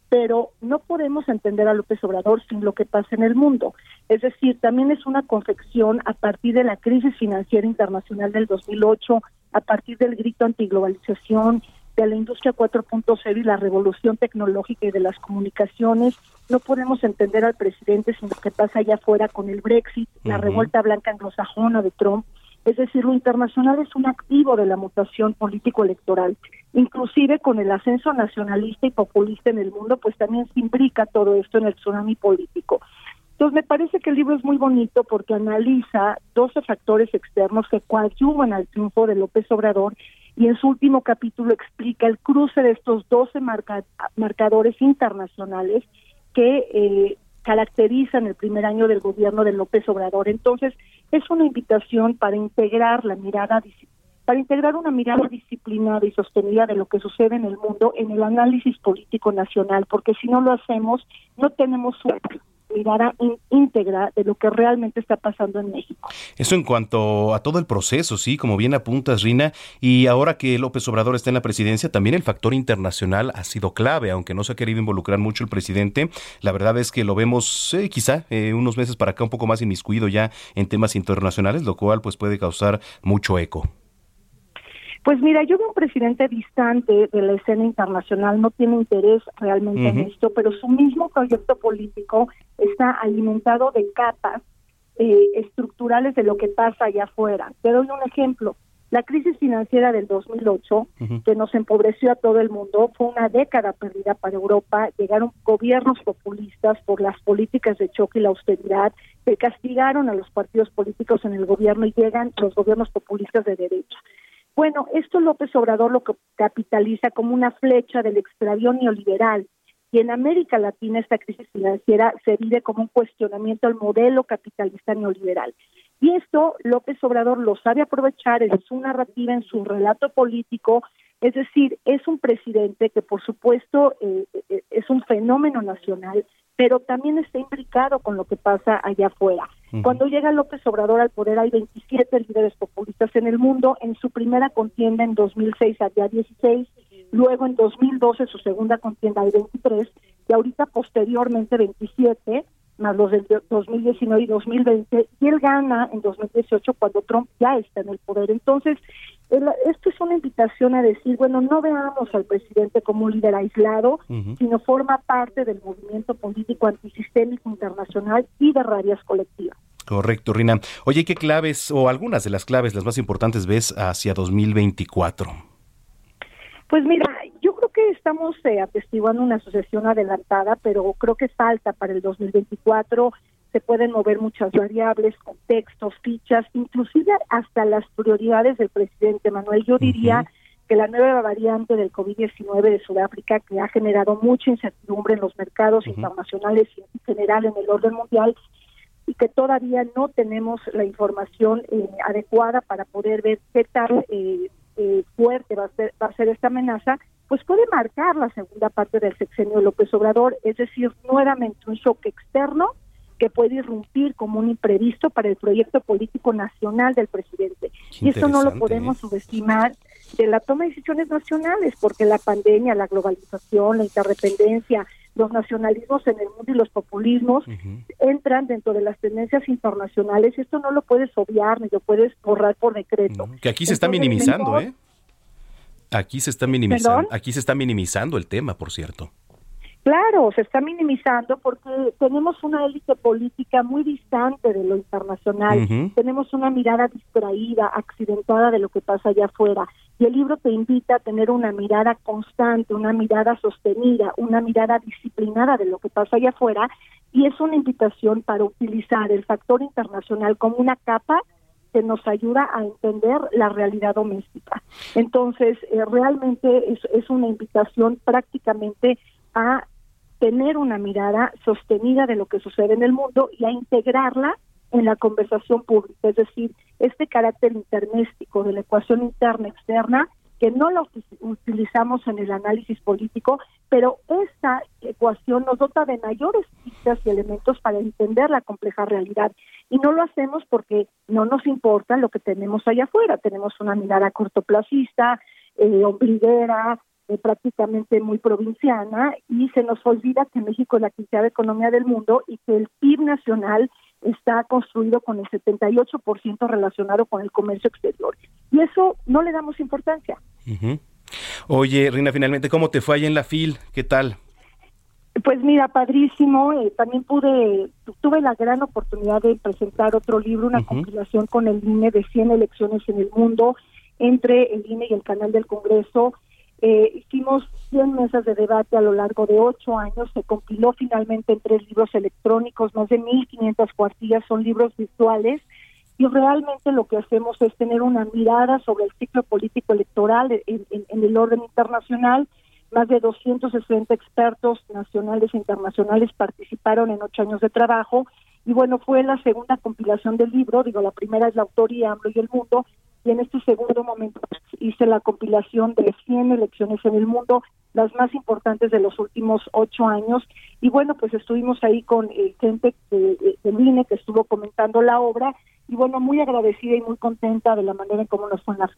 Pero no podemos entender a López Obrador sin lo que pasa en el mundo. Es decir, también es una confección a partir de la crisis financiera internacional del 2008, a partir del grito antiglobalización, de la industria 4.0 y la revolución tecnológica y de las comunicaciones. No podemos entender al presidente sin lo que pasa allá afuera con el Brexit, la revuelta blanca anglosajona de Trump. Es decir, lo internacional es un activo de la mutación político-electoral. Inclusive con el ascenso nacionalista y populista en el mundo, pues también se imbrica todo esto en el tsunami político. Entonces, me parece que el libro es muy bonito porque analiza 12 factores externos que coadyuvan al triunfo de López Obrador y en su último capítulo explica el cruce de estos 12 marcadores internacionales que eh, caracterizan el primer año del gobierno de López Obrador. Entonces, es una invitación para integrar la mirada para integrar una mirada disciplinada y sostenida de lo que sucede en el mundo en el análisis político nacional, porque si no lo hacemos, no tenemos suerte mirada íntegra de lo que realmente está pasando en México. Eso en cuanto a todo el proceso, sí, como bien apuntas, Rina, y ahora que López Obrador está en la presidencia, también el factor internacional ha sido clave, aunque no se ha querido involucrar mucho el presidente, la verdad es que lo vemos eh, quizá eh, unos meses para acá un poco más inmiscuido ya en temas internacionales, lo cual pues puede causar mucho eco. Pues mira, yo veo un presidente distante de la escena internacional, no tiene interés realmente en esto, pero su mismo proyecto político está alimentado de capas eh, estructurales de lo que pasa allá afuera. Te doy un ejemplo. La crisis financiera del 2008, que nos empobreció a todo el mundo, fue una década perdida para Europa. Llegaron gobiernos populistas por las políticas de choque y la austeridad, que castigaron a los partidos políticos en el gobierno y llegan los gobiernos populistas de derecha. Bueno, esto López Obrador lo capitaliza como una flecha del extravío neoliberal y en América Latina esta crisis financiera se vive como un cuestionamiento al modelo capitalista neoliberal. Y esto López Obrador lo sabe aprovechar en su narrativa, en su relato político, es decir, es un presidente que por supuesto eh, eh, es un fenómeno nacional, pero también está implicado con lo que pasa allá afuera. Cuando llega López Obrador al poder hay 27 líderes populistas en el mundo, en su primera contienda en 2006 había 16, luego en 2012 su segunda contienda hay 23 y ahorita posteriormente 27 más los del 2019 y 2020, y él gana en 2018 cuando Trump ya está en el poder. Entonces, esto es una invitación a decir, bueno, no veamos al presidente como un líder aislado, sino forma parte del movimiento político antisistémico internacional y de rabias colectivas. Correcto, Rina. Oye, ¿qué claves o algunas de las claves, las más importantes, ves hacia 2024? Pues mira, yo que estamos eh, atestiguando una asociación adelantada, pero creo que falta para el 2024. Se pueden mover muchas variables, contextos, fichas, inclusive hasta las prioridades del presidente Manuel. Yo diría que la nueva variante del COVID-19 de Sudáfrica, que ha generado mucha incertidumbre en los mercados internacionales y en general en el orden mundial, y que todavía no tenemos la información eh, adecuada para poder ver qué tal eh, eh, fuerte va a, ser, va a ser esta amenaza, pues puede marcar la segunda parte del sexenio López Obrador, es decir, nuevamente un shock externo que puede irrumpir como un imprevisto para el proyecto político nacional del presidente. Y eso no lo podemos subestimar de la toma de decisiones nacionales, porque la pandemia, la globalización, la interdependencia, los nacionalismos en el mundo y los populismos entran dentro de las tendencias internacionales. Esto no lo puedes obviar ni lo puedes borrar por decreto. Que aquí se está minimizando, ¿eh? Aquí se está minimizando, aquí se está minimizando el tema, por cierto. Claro, se está minimizando porque tenemos una élite política muy distante de lo internacional, tenemos una mirada distraída, accidentada de lo que pasa allá afuera. Y el libro te invita a tener una mirada constante, una mirada sostenida, una mirada disciplinada de lo que pasa allá afuera. Y es una invitación para utilizar el factor internacional como una capa que nos ayuda a entender la realidad doméstica. Entonces, eh, realmente es, es una invitación prácticamente a tener una mirada sostenida de lo que sucede en el mundo y a integrarla en la conversación pública, es decir, este carácter interméstico de la ecuación interna-externa que no lo utilizamos en el análisis político, pero esta ecuación nos dota de mayores pistas y elementos para entender la compleja realidad. Y no lo hacemos porque no nos importa lo que tenemos allá afuera. Tenemos una mirada cortoplacista, eh, ombliguera, eh, prácticamente muy provinciana, y se nos olvida que México es la quinta economía del mundo y que el PIB nacional está construido con el 78% relacionado con el comercio exterior. Y eso no le damos importancia. Oye, Rina, finalmente, ¿cómo te fue ahí en la FIL? ¿Qué tal? Pues mira, padrísimo. Eh, también pude, tuve la gran oportunidad de presentar otro libro, una compilación con el INE de 100 elecciones en el mundo entre el INE y el canal del Congreso. Eh, hicimos 100 mesas de debate a lo largo de ocho años. Se compiló finalmente en tres libros electrónicos, más de 1.500 cuartillas son libros virtuales. Y realmente lo que hacemos es tener una mirada sobre el ciclo político electoral en, en el orden internacional. Más de 260 expertos nacionales e internacionales participaron en ocho años de trabajo. Y bueno, fue la segunda compilación del libro. Digo, la primera es la autoría, AMLO y el mundo y en este segundo momento hice la compilación de 100 elecciones en el mundo, las más importantes de los últimos ocho años. Y bueno, pues estuvimos ahí con eh, gente de, de, INE que estuvo comentando la obra y bueno, muy agradecida y muy contenta de la manera en cómo nos fue en la.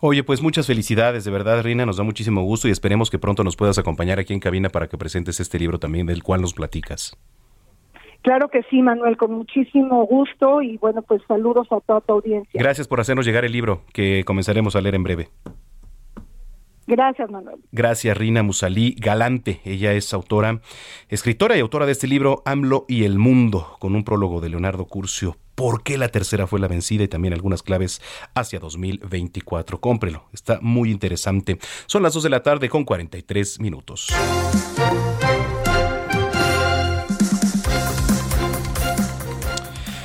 Oye, pues muchas felicidades, de verdad, Rina, nos da muchísimo gusto y esperemos que pronto nos puedas acompañar aquí en cabina para que presentes este libro también del cual nos platicas. Claro que sí, Manuel, con muchísimo gusto y bueno, pues saludos a toda tu audiencia. Gracias por hacernos llegar el libro que comenzaremos a leer en breve. Gracias, Manuel. Gracias, Rina Musalí Galante. Ella es autora, escritora y autora de este libro, AMLO y el Mundo, con un prólogo de Leonardo Curcio. ¿Por qué la tercera fue la vencida? Y también algunas claves hacia 2024. Cómprelo, está muy interesante. Son las 2 de la tarde con 43 minutos.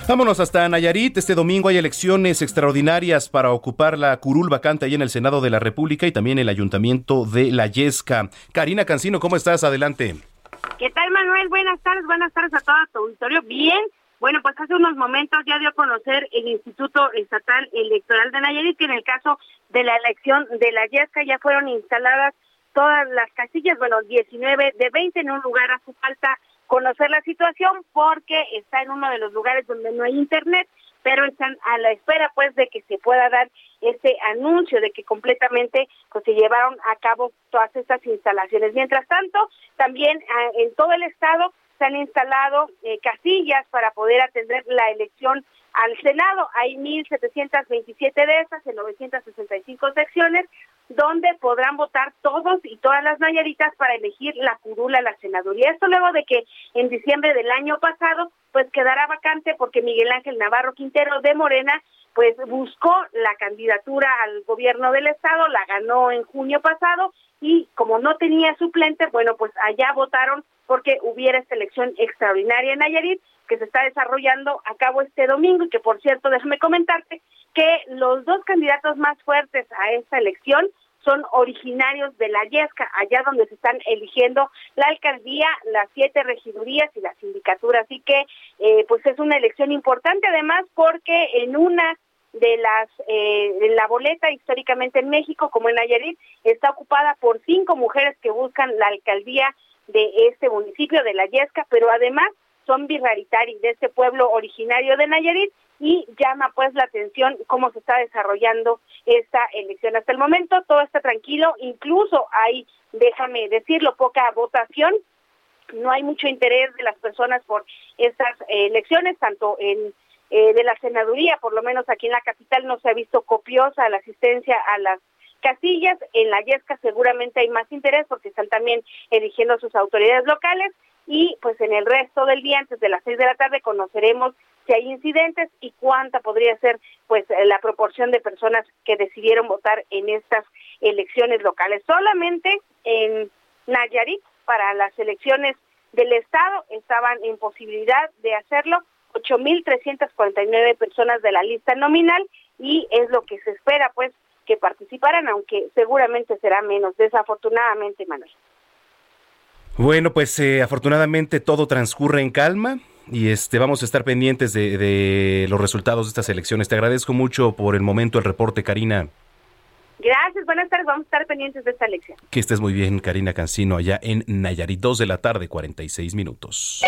Vámonos hasta Nayarit. Este domingo hay elecciones extraordinarias para ocupar la curul vacante ahí en el Senado de la República y también el Ayuntamiento de La Yesca. Karina Cancino, ¿cómo estás? Adelante. ¿Qué tal, Manuel? Buenas tardes, buenas tardes a todo tu auditorio. Bien, Bueno, pues hace unos momentos ya dio a conocer el Instituto Estatal Electoral de Nayarit que en el caso de la elección de la Yesca ya fueron instaladas todas las casillas, bueno, 19 de 20 en un lugar hace falta conocer la situación porque está en uno de los lugares donde no hay internet, pero están a la espera pues de que se pueda dar este anuncio de que completamente pues, se llevaron a cabo todas estas instalaciones. Mientras tanto, también ah, en todo el estado se han instalado eh, casillas para poder atender la elección al Senado. Hay 1.727 de esas en 965 secciones donde podrán votar todos y todas las nayaritas para elegir la curula a la senaduría. Esto luego de que en diciembre del año pasado pues quedará vacante porque Miguel Ángel Navarro Quintero de Morena pues buscó la candidatura al gobierno del estado, la ganó en junio pasado y como no tenía suplente, bueno, pues allá votaron porque hubiera esta elección extraordinaria en Nayarit que se está desarrollando a cabo este domingo y que por cierto, déjame comentarte que los dos candidatos más fuertes a esta elección son originarios de la Yesca, allá donde se están eligiendo la alcaldía, las siete regidurías y la sindicatura. Así que, eh, pues es una elección importante, además, porque en una de las eh, la boleta históricamente en México, como en Nayarit, está ocupada por cinco mujeres que buscan la alcaldía de este municipio de La Yesca, pero además son birraritari de este pueblo originario de Nayarit y llama pues la atención cómo se está desarrollando esta elección. Hasta el momento todo está tranquilo, incluso hay, déjame decirlo, poca votación, no hay mucho interés de las personas por estas eh, elecciones, tanto en eh, de la senaduría, por lo menos aquí en la capital no se ha visto copiosa la asistencia a las casillas, en la Yesca seguramente hay más interés porque están también eligiendo sus autoridades locales y pues en el resto del día, antes de las seis de la tarde, conoceremos si hay incidentes y cuánta podría ser pues la proporción de personas que decidieron votar en estas elecciones locales. Solamente en Nayarit para las elecciones del estado estaban en posibilidad de hacerlo 8.349 personas de la lista nominal y es lo que se espera pues que participaran, aunque seguramente será menos, desafortunadamente, Manuel. Bueno, pues eh, afortunadamente todo transcurre en calma y este vamos a estar pendientes de, de, los resultados de estas elecciones. Te agradezco mucho por el momento el reporte, Karina. Gracias, buenas tardes, vamos a estar pendientes de esta elección. Que estés muy bien, Karina Cancino, allá en Nayarit, 2 de la tarde, 46 minutos.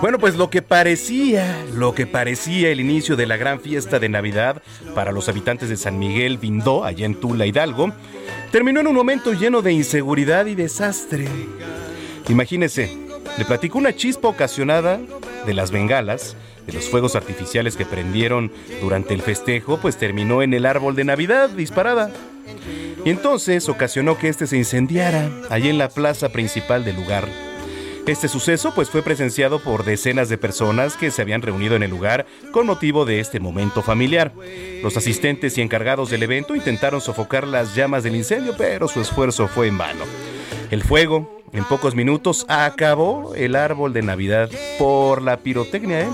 Bueno, pues lo que parecía, lo que parecía el inicio de la gran fiesta de Navidad para los habitantes de San Miguel Vindó, allá en Tula Hidalgo, terminó en un momento lleno de inseguridad y desastre. Imagínese, le platico una chispa ocasionada de las bengalas, de los fuegos artificiales que prendieron durante el festejo, pues terminó en el árbol de Navidad disparada. Y entonces ocasionó que este se incendiara allí en la plaza principal del lugar. Este suceso pues fue presenciado por decenas de personas que se habían reunido en el lugar con motivo de este momento familiar. Los asistentes y encargados del evento intentaron sofocar las llamas del incendio, pero su esfuerzo fue en vano. El fuego, en pocos minutos, acabó el árbol de Navidad por la pirotecnia. ¿eh?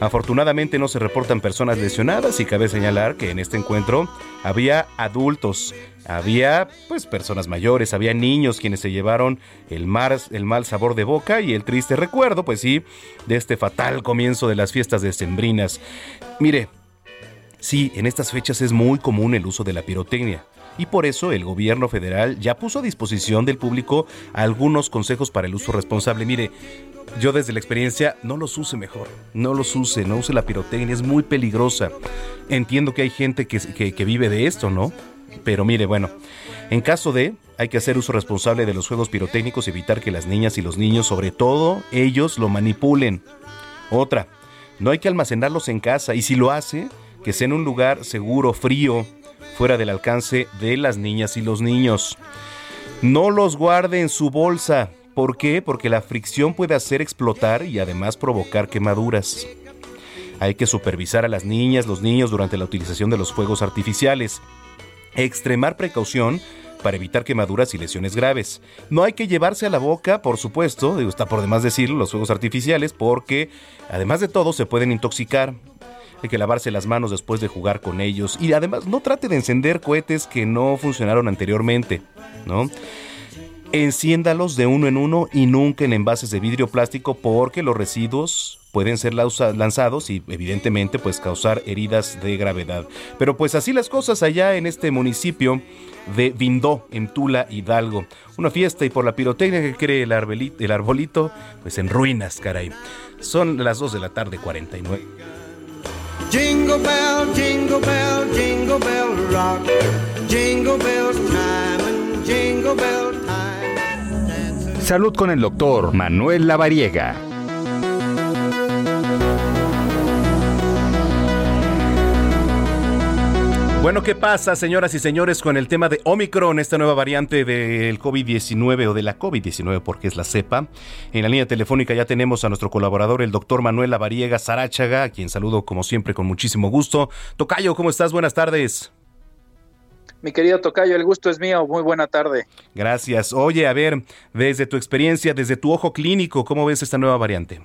Afortunadamente no se reportan personas lesionadas y cabe señalar que en este encuentro había adultos había pues personas mayores, había niños quienes se llevaron el, el mal sabor de boca y el triste recuerdo, pues sí, de este fatal comienzo de las fiestas decembrinas. Mire, sí, en estas fechas es muy común el uso de la pirotecnia y por eso el gobierno federal ya puso a disposición del público algunos consejos para el uso responsable. Mire, yo desde la experiencia no los use mejor, no los use, no use la pirotecnia, es muy peligrosa. Entiendo que hay gente que, que vive de esto, ¿no? Pero mire, bueno, en caso de, hay que hacer uso responsable de los juegos pirotécnicos y evitar que las niñas y los niños, sobre todo ellos, lo manipulen. Otra, no hay que almacenarlos en casa y si lo hace, que sea en un lugar seguro, frío, fuera del alcance de las niñas y los niños. No los guarde en su bolsa. ¿Por qué? Porque la fricción puede hacer explotar y además provocar quemaduras. Hay que supervisar a las niñas, los niños durante la utilización de los fuegos artificiales. Extremar precaución para evitar quemaduras y lesiones graves. No hay que llevarse a la boca, por supuesto, está por demás decirlo, los fuegos artificiales, porque además de todo se pueden intoxicar. hay que lavarse las manos después de jugar con ellos y además no trate de encender cohetes que no funcionaron anteriormente, ¿no? Enciéndalos de uno en uno y nunca en envases de vidrio plástico porque los residuos pueden ser lanzados y evidentemente pues causar heridas de gravedad. Pero pues así las cosas allá en este municipio de Vindó, en Tula, Hidalgo. Una fiesta y por la pirotecnia que cree el arbolito, el arbolito pues en ruinas, caray. Son las 2 de la tarde, 49. Jingle bell, jingle bell, jingle bell rock. Jingle bells time jingle bell time. Salud con el doctor Manuel Lavariega. Bueno, ¿qué pasa, señoras y señores, con el tema de Omicron, esta nueva variante del COVID-19 o de la COVID-19, porque es la cepa? En la línea telefónica ya tenemos a nuestro colaborador, el doctor Manuel Lavariega Sarachaga, a quien saludo como siempre con muchísimo gusto. Tocayo, ¿cómo estás? Buenas tardes. Mi querido Tocayo, el gusto es mío. Muy buena tarde. Gracias. Oye, a ver, desde tu experiencia, desde tu ojo clínico, ¿cómo ves esta nueva variante?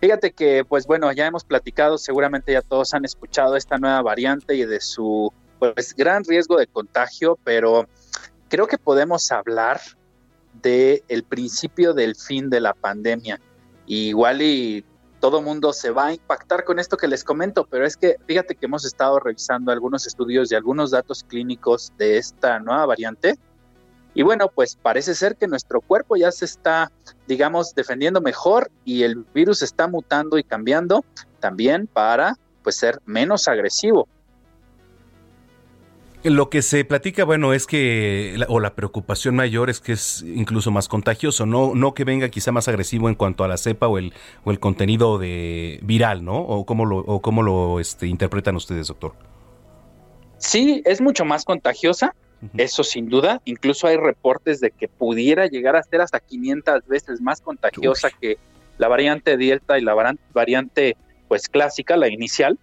Fíjate que, pues bueno, ya hemos platicado, seguramente ya todos han escuchado esta nueva variante y de su pues gran riesgo de contagio, pero creo que podemos hablar de el principio del fin de la pandemia. igual y todo mundo se va a impactar con esto que les comento, pero es que fíjate que hemos estado revisando algunos estudios y algunos datos clínicos de esta nueva variante y bueno, pues parece ser que nuestro cuerpo ya se está, digamos, defendiendo mejor y el virus está mutando y cambiando también para pues ser menos agresivo. Lo que se platica, bueno, es que, o la preocupación mayor es que es incluso más contagioso, no, no que venga quizá más agresivo en cuanto a la cepa o el, o el contenido de viral, ¿no? ¿O cómo lo, o cómo lo este, interpretan ustedes, doctor? Sí, es mucho más contagiosa, eso sin duda, incluso hay reportes de que pudiera llegar a ser hasta 500 veces más contagiosa que la variante Delta y la variante pues clásica, la inicial,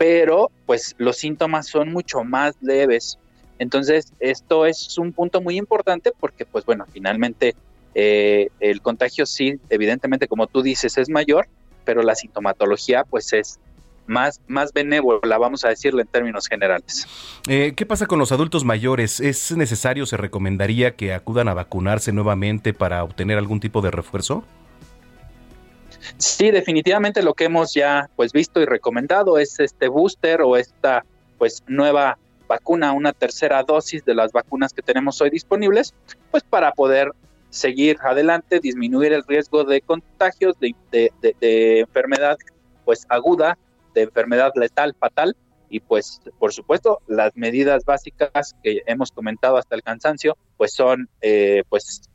pero pues los síntomas son mucho más leves. Entonces, esto es un punto muy importante porque pues bueno, finalmente eh, el contagio sí, evidentemente como tú dices, es mayor, pero la sintomatología pues es más, más benévola, vamos a decirlo en términos generales. Eh, ¿Qué pasa con los adultos mayores? ¿Es necesario, se recomendaría que acudan a vacunarse nuevamente para obtener algún tipo de refuerzo? Sí, definitivamente lo que hemos ya pues visto y recomendado es este booster o esta pues nueva vacuna, una tercera dosis de las vacunas que tenemos hoy disponibles, pues para poder seguir adelante, disminuir el riesgo de contagios, de, de, de enfermedad pues aguda de enfermedad letal fatal. Y pues por supuesto las medidas básicas que hemos comentado hasta el cansancio pues son eh, pues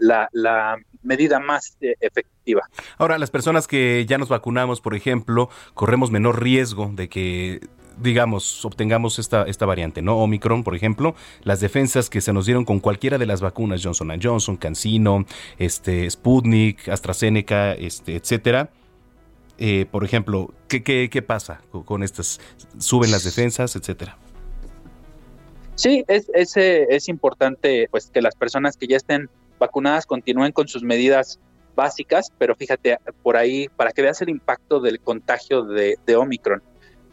la, la, medida más eh, efectiva. Ahora, las personas que ya nos vacunamos, por ejemplo, corremos menor riesgo de que digamos, obtengamos esta, esta variante, ¿no? Omicron, por ejemplo, las defensas que se nos dieron con cualquiera de las vacunas, Johnson Johnson, CanSino, este, Sputnik, AstraZeneca, este, etcétera, eh, por ejemplo, ¿qué, qué, pasa con estas? ¿Suben las defensas, etcétera? Sí, es, es, es importante pues que las personas que ya estén vacunadas continúen con sus medidas básicas, pero fíjate, por ahí, para que veas el impacto del contagio de, Omicron,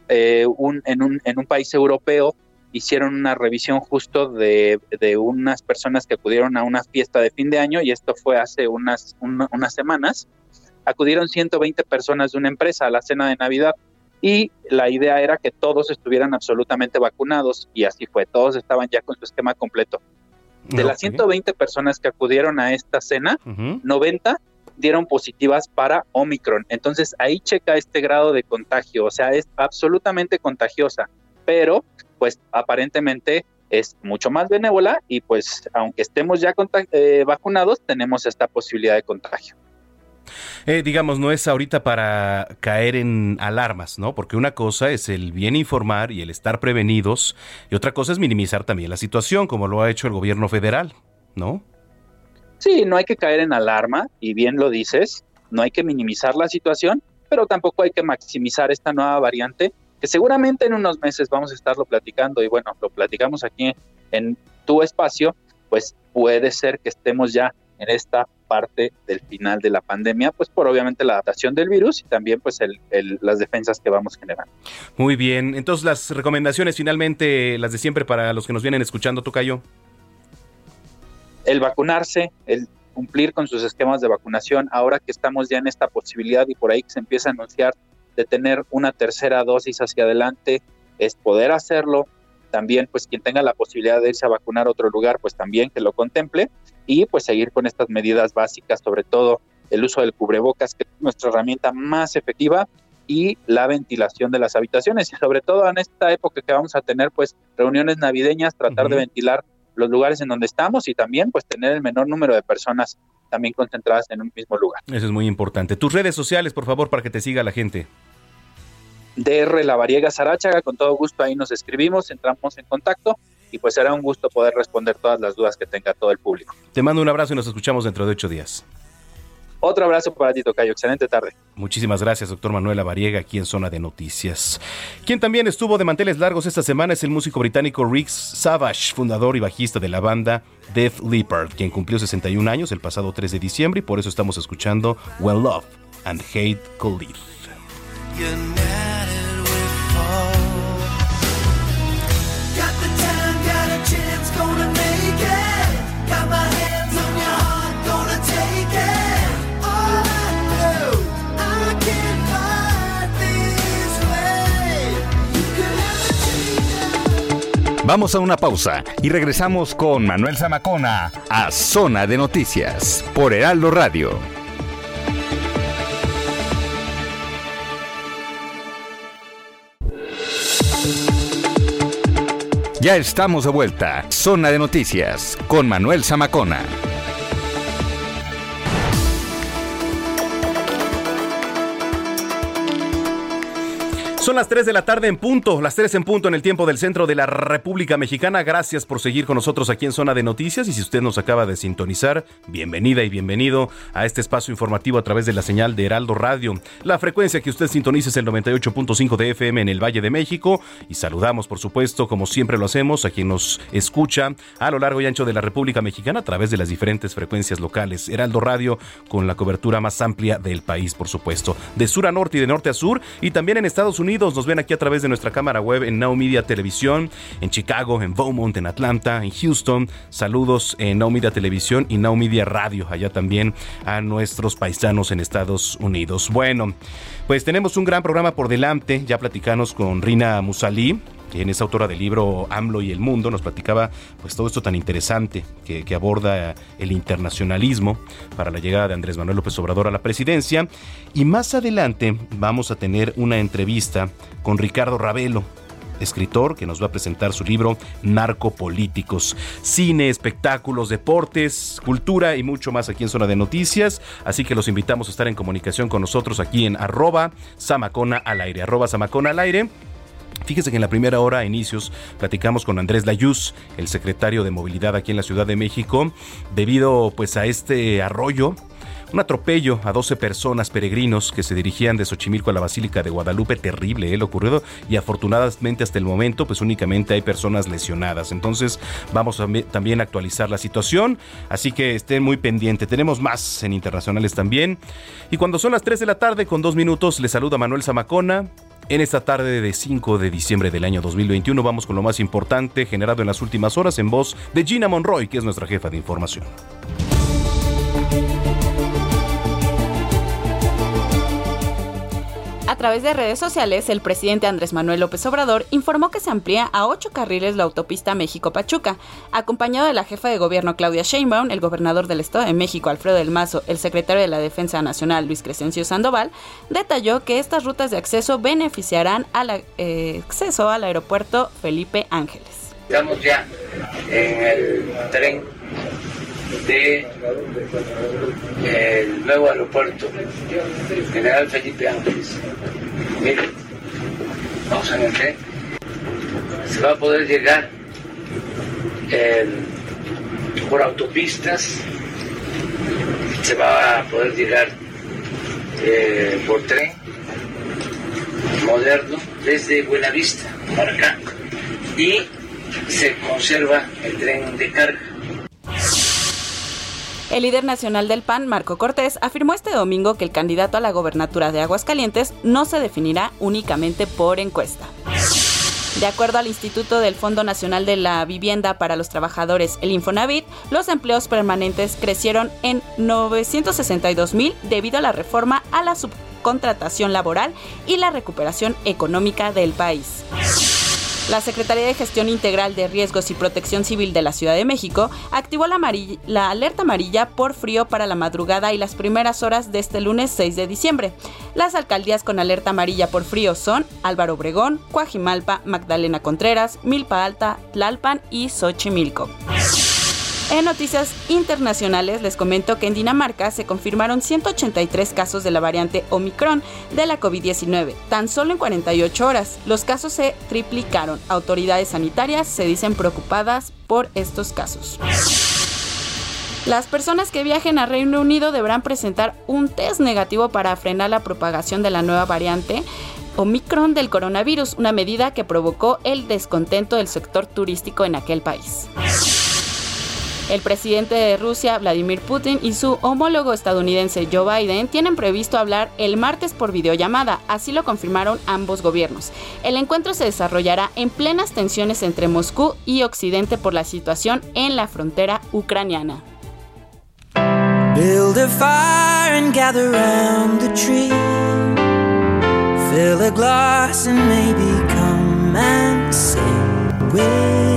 eh, en, un, país europeo hicieron una revisión justo de, de, unas personas que acudieron a una fiesta de fin de año y esto fue hace unas, unas semanas acudieron 120 personas de una empresa a la cena de Navidad y la idea era que todos estuvieran absolutamente vacunados y así fue, todos estaban ya con su esquema completo. De las 120 personas que acudieron a esta cena, 90 dieron positivas para Omicron. Entonces ahí checa este grado de contagio, o sea, es absolutamente contagiosa, pero pues aparentemente es mucho más benévola y pues aunque estemos ya eh, vacunados, tenemos esta posibilidad de contagio. Eh, digamos, no es ahorita para caer en alarmas, ¿no? Porque una cosa es el bien informar y el estar prevenidos, y otra cosa es minimizar también la situación, como lo ha hecho el gobierno federal, ¿no? Sí, no hay que caer en alarma, y bien lo dices, no hay que minimizar la situación, pero tampoco hay que maximizar esta nueva variante, que seguramente en unos meses vamos a estarlo platicando, y bueno, lo platicamos aquí en tu espacio, pues puede ser que estemos ya en esta parte del final de la pandemia, pues por obviamente la adaptación del virus y también pues el, las defensas que vamos generando. Muy bien, entonces las recomendaciones finalmente, las de siempre para los que nos vienen escuchando, Tocayo. El vacunarse, el cumplir con sus esquemas de vacunación, ahora que estamos ya en esta posibilidad y por ahí que se empieza a anunciar de tener una tercera dosis hacia adelante, es poder hacerlo, también pues quien tenga la posibilidad de irse a vacunar a otro lugar, pues también que lo contemple y pues seguir con estas medidas básicas, sobre todo el uso del cubrebocas, que es nuestra herramienta más efectiva y la ventilación de las habitaciones <laughs> y sobre todo en esta época que vamos a tener pues reuniones navideñas, tratar de ventilar los lugares en donde estamos y también pues tener el menor número de personas también concentradas en un mismo lugar. Eso es muy importante. Tus redes sociales, por favor, para que te siga la gente. DR La Variega Sarachaga, con todo gusto ahí nos escribimos, entramos en contacto y pues será un gusto poder responder todas las dudas que tenga todo el público. Te mando un abrazo y nos escuchamos dentro de ocho días. Otro abrazo para ti, Tocayo. Excelente tarde. Muchísimas gracias, doctor Manuel Variega, aquí en Zona de Noticias. Quien también estuvo de manteles largos esta semana es el músico británico Rick Savage, fundador y bajista de la banda Death Leopard, quien cumplió 61 años el pasado 3 de diciembre y por eso estamos escuchando Well Love and Hate Collide. Vamos a una pausa y regresamos con Manuel Zamacona a Zona de Noticias por Heraldo Radio. Ya estamos de vuelta. Zona de Noticias con Manuel Zamacona. Son las 3 de la tarde en punto, las 3 en punto en el tiempo del centro de la República Mexicana. Gracias por seguir con nosotros aquí en Zona de Noticias y si usted nos acaba de sintonizar, bienvenida y bienvenido a este espacio informativo a través de la señal de Heraldo Radio. La frecuencia que usted sintoniza es el 98.5 de FM en el Valle de México y saludamos por supuesto como siempre lo hacemos a quien nos escucha a lo largo y ancho de la República Mexicana a través de las diferentes frecuencias locales. Heraldo Radio con la cobertura más amplia del país por supuesto, de sur a norte y de norte a sur y también en Estados Unidos nos ven aquí a través de nuestra cámara web en Now Media Televisión, en Chicago, en Beaumont, en Atlanta, en Houston. Saludos en Now Media Televisión y Now Media Radio, allá también a nuestros paisanos en Estados Unidos. Bueno, pues tenemos un gran programa por delante. Ya platicamos con Rina Musalí, quien es autora del libro AMLO y el mundo, nos platicaba pues todo esto tan interesante que, que, aborda el internacionalismo para la llegada de Andrés Manuel López Obrador a la presidencia. Y más adelante vamos a tener una entrevista con Ricardo Ravelo, escritor que nos va a presentar su libro Narcopolíticos. Cine, espectáculos, deportes, cultura y mucho más aquí en Zona de Noticias. Así que los invitamos a estar en comunicación con nosotros aquí en arroba Samacona al aire. Arroba Samacona al aire. Fíjese que en la primera hora, a inicios, platicamos con Andrés Layuz, el secretario de Movilidad aquí en la Ciudad de México, debido pues a este arroyo un atropello a 12 personas peregrinos que se dirigían de Xochimilco a la Basílica de Guadalupe, terrible ¿eh? lo ocurrido y afortunadamente hasta el momento pues únicamente hay personas lesionadas. Entonces vamos a también a actualizar la situación, así que estén muy pendientes. Tenemos más en internacionales también. Y cuando son las 3 de la tarde con dos minutos les saluda Manuel Zamacona. En esta tarde de 5 de diciembre del año 2021 vamos con lo más importante generado en las últimas horas en voz de Gina Monroy, que es nuestra jefa de información. Través de redes sociales, el presidente Andrés Manuel López Obrador informó que se amplía a ocho carriles la autopista México-Pachuca, acompañado de la jefa de gobierno Claudia Sheinbaum, el gobernador del Estado de México Alfredo del Mazo, el secretario de la Defensa Nacional Luis Crescencio Sandoval, detalló que estas rutas de acceso beneficiarán al eh, acceso al aeropuerto Felipe Ángeles. Estamos ya en el tren de el nuevo aeropuerto General Felipe Ángeles. Miren, vamos a ver Se va a poder llegar por autopistas, se va a poder llegar eh, por tren moderno desde Buenavista para acá y se conserva el tren de carga El líder nacional del PAN, Marco Cortés, afirmó este domingo que el candidato a la gobernatura de Aguascalientes no se definirá únicamente por encuesta. De acuerdo al Instituto del Fondo Nacional de la Vivienda para los Trabajadores, el Infonavit, los empleos permanentes crecieron en 962 mil debido a la reforma a la subcontratación laboral y la recuperación económica del país. La Secretaría de Gestión Integral de Riesgos y Protección Civil de la Ciudad de México activó la, alerta amarilla por frío para la madrugada y las primeras horas de este lunes 6 de diciembre. Las alcaldías con alerta amarilla por frío son Álvaro Obregón, Coajimalpa, Magdalena Contreras, Milpa Alta, Tlalpan y Xochimilco. En noticias internacionales les comento que en Dinamarca se confirmaron 183 casos de la variante Omicron de la COVID-19, tan solo en 48 horas. Los casos se triplicaron. Autoridades sanitarias se dicen preocupadas por estos casos. Las personas que viajen a Reino Unido deberán presentar un test negativo para frenar la propagación de la nueva variante Omicron del coronavirus, una medida que provocó el descontento del sector turístico en aquel país. El presidente de Rusia, Vladimir Putin, y su homólogo estadounidense Joe Biden tienen previsto hablar el martes por videollamada, así lo confirmaron ambos gobiernos. El encuentro se desarrollará en plenas tensiones entre Moscú y Occidente por la situación en la frontera ucraniana. Build a fire and gather around the tree. Fill a glass and maybe come and sing with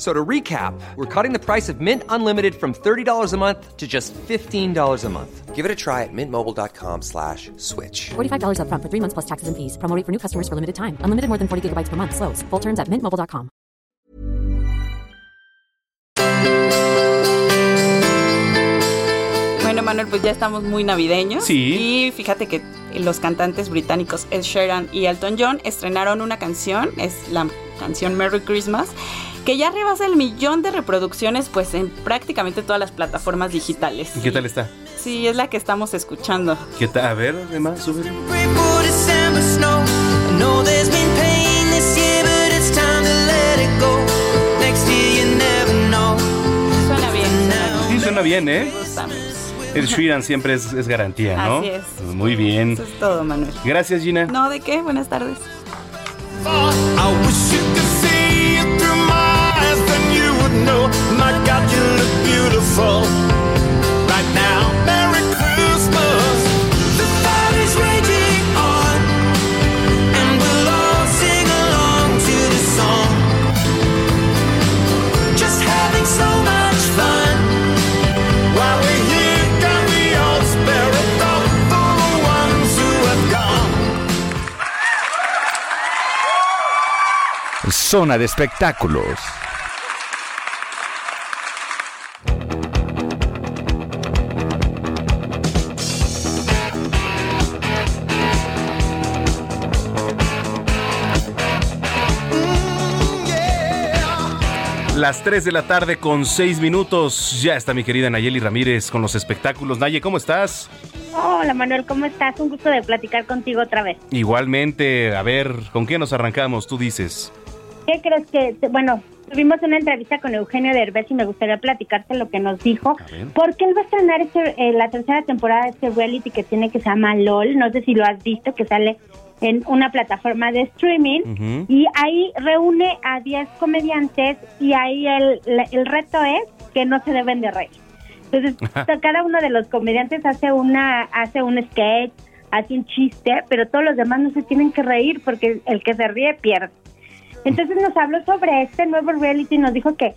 So to recap, we're cutting the price of Mint Unlimited from $30 a month to just $15 a month. Give it a try at mintmobile.com slash switch. $45 up front for three months plus taxes and fees. Promo for new customers for limited time. Unlimited more than 40 gigabytes per month. Slows. Full terms at mintmobile.com. Bueno, Manuel, pues ya estamos muy navideños. Sí. Y fíjate que los cantantes británicos Ed Sheeran y Elton John estrenaron una canción, es la canción Merry Christmas que ya rebasa el millón de reproducciones pues en prácticamente todas las plataformas digitales. ¿Y qué tal está? Sí, es la que estamos escuchando. ¿Qué tal? A ver, además, sube. Suena bien. Sí, suena bien, ¿eh? El Sheeran siempre es, es, garantía, ¿no? Así es. Muy bien. Eso es todo, Manuel. Gracias, Gina. No, ¿de qué? Buenas tardes. Know, my God, you look beautiful right now. Merry Christmas. The raging on, and we'll all sing along to the song. Just having so much fun while we're here. Can we all spare a thought for the ones who have gone? Zona de espectáculos. Las 3 de la tarde con 6 minutos. Ya está mi querida Nayeli Ramírez con los espectáculos. Naye, ¿cómo estás? Hola Manuel, ¿cómo estás? Un gusto de platicar contigo otra vez. Igualmente, a ver, ¿con qué nos arrancamos? Tú dices. ¿Qué crees que, bueno, tuvimos una entrevista con Eugenio Derbez y me gustaría platicarte lo que nos dijo, porque él va a estrenar este, eh, la tercera temporada de este reality que tiene que se llama LOL, no sé si lo has visto, que sale en una plataforma de streaming y ahí reúne a 10 comediantes y ahí el, el reto es que no se deben de reír. Entonces, <laughs> cada uno de los comediantes hace una hace un sketch, hace un chiste, pero todos los demás no se tienen que reír porque el que se ríe pierde. Entonces nos habló sobre este nuevo reality y nos dijo que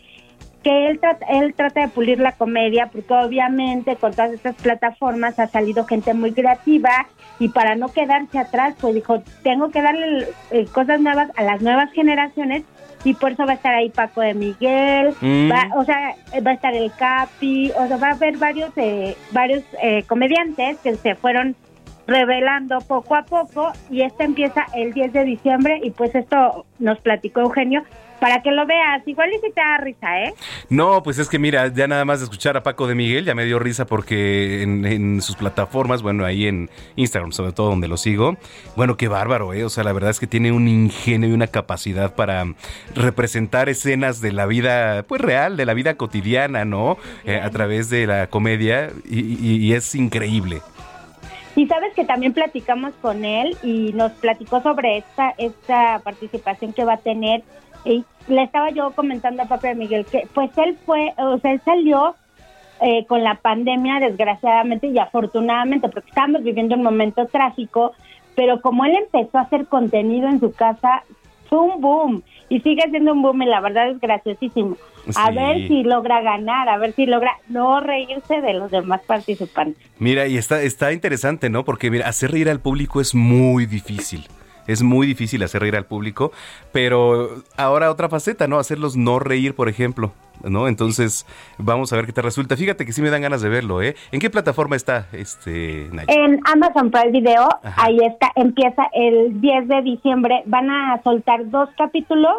que él trata, él trata de pulir la comedia porque obviamente con todas estas plataformas ha salido gente muy creativa y para no quedarse atrás pues dijo tengo que darle eh, cosas nuevas a las nuevas generaciones y por eso va a estar ahí Paco de Miguel, Mm. va, o sea, va a estar el Capi, o sea, va a haber varios eh, varios eh, comediantes que se fueron revelando poco a poco y esta empieza el 10 de diciembre y pues esto nos platicó Eugenio para que lo veas. Igual y si te da risa, ¿eh? No, pues es que mira, ya nada más de escuchar a Paco de Miguel ya me dio risa porque en, en sus plataformas, bueno, ahí en Instagram sobre todo donde lo sigo, bueno, qué bárbaro, ¿eh? O sea, la verdad es que tiene un ingenio y una capacidad para representar escenas de la vida, pues real, de la vida cotidiana, ¿no? Eh, a través de la comedia y, y- y es increíble. Y sabes que también platicamos con él y nos platicó sobre esta esta participación que va a tener. Y le estaba yo comentando a de Miguel que pues él fue, o sea, él salió eh, con la pandemia desgraciadamente y afortunadamente porque estábamos viviendo un momento trágico, pero como él empezó a hacer contenido en su casa, fue un boom y sigue siendo un boom y la verdad es graciosísimo. A ver si logra ganar, a ver si logra no reírse de los demás participantes. Mira, y está, está interesante, ¿no? Porque mira, hacer reír al público es muy difícil. Es muy difícil hacer reír al público, pero ahora otra faceta, ¿no? Hacerlos no reír, por ejemplo, ¿no? Entonces, vamos a ver qué te resulta. Fíjate que sí me dan ganas de verlo, ¿eh? ¿En qué plataforma está este Nayo? En Amazon Prime Video, ahí está, empieza el 10 de diciembre, van a soltar dos capítulos,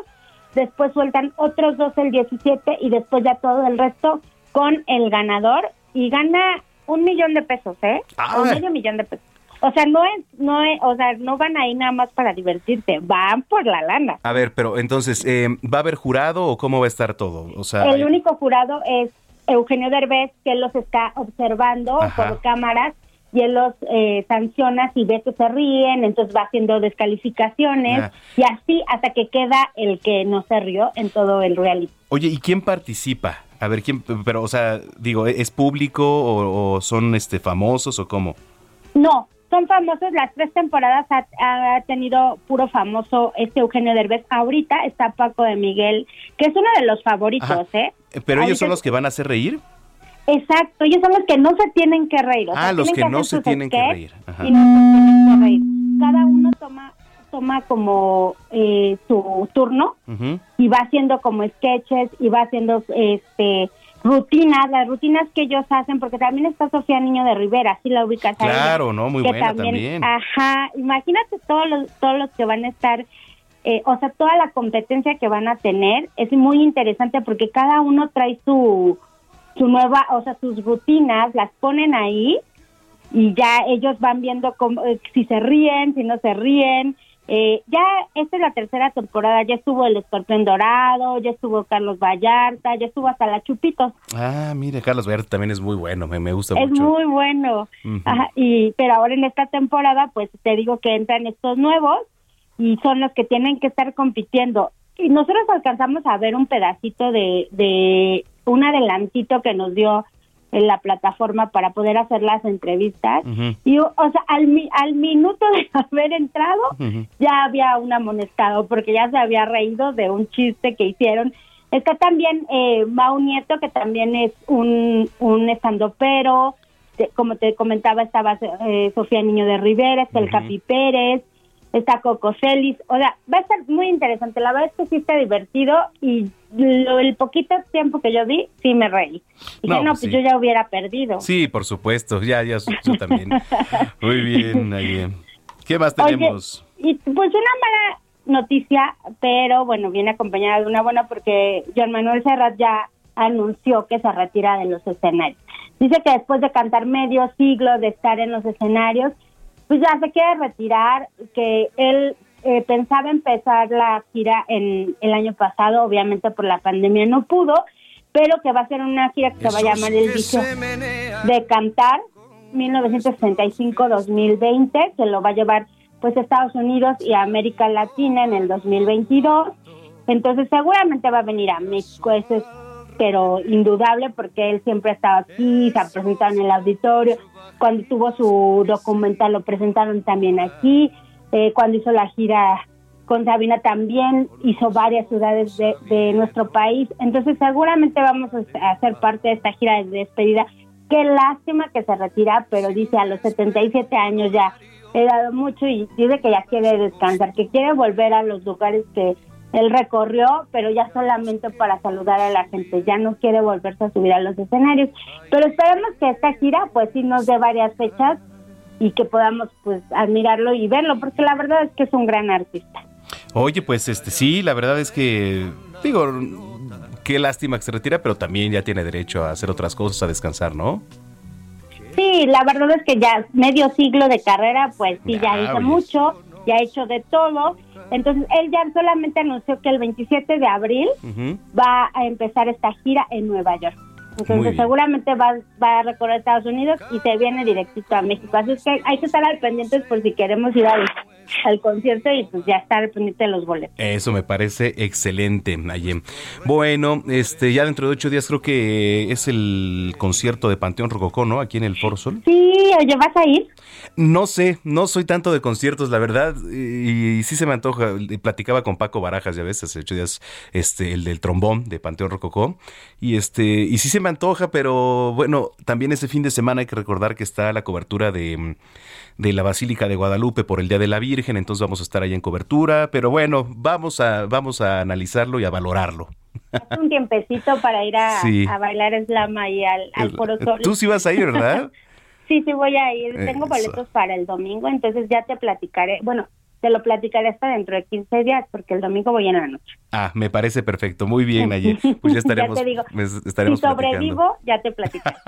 después sueltan otros dos el 17 y después ya todo el resto con el ganador y gana un millón de pesos, ¿eh? O medio millón de pesos. O sea, no es, no es, o sea, no van ahí nada más para divertirse, van por la lana. A ver, pero entonces, eh, ¿va a haber jurado o cómo va a estar todo? O sea, El único jurado es Eugenio Derbez, que él los está observando Ajá. por cámaras y él los eh, sanciona si ve que se ríen, entonces va haciendo descalificaciones Ah. y así hasta que queda el que no se rió en todo el reality. oye, ¿y quién participa? A ver, ¿quién? Pero, o sea, digo, ¿es público o, o son este famosos o cómo? No, son famosos, las tres temporadas ha, ha tenido puro famoso este Eugenio Derbez. Ahorita está Paco de Miguel, que es uno de los favoritos, Ajá. ¿eh? ¿Pero ellos son los que van a hacer reír? Exacto, ellos son los que no se tienen que reír. o Ah, sea, los tienen que no se tienen que reír. Ajá. Y no se tienen que reír. Cada uno toma toma como eh, su turno Ujú. y va haciendo como sketches y va haciendo este rutinas, las rutinas que ellos hacen, porque también está Sofía Niño de Rivera, si la ubicas Claro, ¿no? Muy que buena también. Ajá, imagínate todos los, todos los que van a estar, eh, o sea, toda la competencia que van a tener, es muy interesante porque cada uno trae su, su nueva, o sea, sus rutinas, las ponen ahí y ya ellos van viendo cómo, eh, si se ríen, si no se ríen. Eh, ya esta es la tercera temporada, ya estuvo el escorpión dorado, ya estuvo Carlos Vallarta, ya estuvo hasta la Chupitos. Ah, mire, Carlos Vallarta también es muy bueno, me, me gusta Es mucho. muy bueno. Ajá, y pero ahora en esta temporada, pues te digo que entran estos nuevos y son los que tienen que estar compitiendo. Y nosotros alcanzamos a ver un pedacito de, de un adelantito que nos dio en la plataforma para poder hacer las entrevistas. Y, o sea, al, mi- al minuto de <laughs> haber entrado, ya había un amonestado porque ya se había reído de un chiste que hicieron. Está también eh, Mau Nieto, que también es un, un estandopero. Como te comentaba, estaba eh, Sofía Niño de Rivera, está el Capi Pérez, está Coco Celis. O sea, va a estar muy interesante. La verdad es que sí está divertido y lo, el poquito tiempo que yo vi, sí me reí. Dije, No, no, pues pues sí. yo ya hubiera perdido. Sí, por supuesto, ya, ya, yo también. <laughs> Muy bien, ahí. ¿Qué más Oye, tenemos? y pues una mala noticia, pero bueno, viene acompañada de una buena porque Joan Manuel Serrat ya anunció que se retira de los escenarios. Dice que después de cantar medio siglo de estar en los escenarios, pues ya se quiere retirar, que él eh, pensaba empezar la gira en el año pasado, obviamente por la pandemia no pudo, pero que va a ser una gira que se va a llamar El Vicio de Cantar 1965-2020, que lo va a llevar pues a Estados Unidos y a América Latina en el 2022. Entonces seguramente va a venir a México, eso es pero indudable porque él siempre ha estado aquí, se ha en el auditorio, cuando tuvo su documental lo presentaron también aquí, eh, cuando hizo la gira con Sabina también hizo varias ciudades de, de nuestro país, entonces seguramente vamos a hacer parte de esta gira de despedida. Qué lástima que se retira, pero dice a los 77 años ya he dado mucho y dice que ya quiere descansar, que quiere volver a los lugares que él recorrió, pero ya solamente para saludar a la gente, ya no quiere volverse a subir a los escenarios. Pero esperemos que esta gira, pues sí nos dé varias fechas y que podamos pues admirarlo y verlo, porque la verdad es que es un gran artista. Oye, pues este sí, la verdad es que digo, qué lástima que se retira, pero también ya tiene derecho a hacer otras cosas, a descansar, ¿no? Sí, la verdad es que ya medio siglo de carrera, pues sí, ya, Ya, hizo oye. mucho, ya ha hecho de todo. Entonces, él ya solamente anunció que el 27 de abril va a empezar esta gira en Nueva York. Entonces, seguramente va, va a recorrer Estados Unidos y se viene directito a México. Así es que hay que estar al pendiente por si queremos ir al, al concierto y pues ya estar pendiente de los boletos. Eso me parece excelente, Nayem. Bueno, este, ya dentro de ocho días creo que es el concierto de Panteón Rococó, ¿no? Aquí en el Foro Sol. Sí, oye, ¿vas a ir? No sé, no soy tanto de conciertos, la verdad, y, y sí se me antoja. Platicaba con Paco Barajas ya ves, hace ocho días, este, el del trombón de Panteón Rococó, y este, y sí se me antoja, pero bueno, también ese fin de semana hay que recordar que está la cobertura de, de la Basílica de Guadalupe por el Día de la Virgen, entonces vamos a estar ahí en cobertura, pero bueno, vamos a, vamos a analizarlo y a valorarlo. Un tiempecito para ir a, Sí. a bailar slam ahí al, al Foro Sol. Tú sí vas a ir, ¿verdad? <laughs> Sí, sí voy a ir. Tengo Eso. boletos para el domingo, entonces ya te platicaré. Bueno, te lo platicaré hasta dentro de 15 días, porque el domingo voy en la noche. Ah, me parece perfecto, muy bien, Nayem. <laughs> Pues ya estaremos, te digo, estaremos si platicando. sobrevivo, ya te platicaré.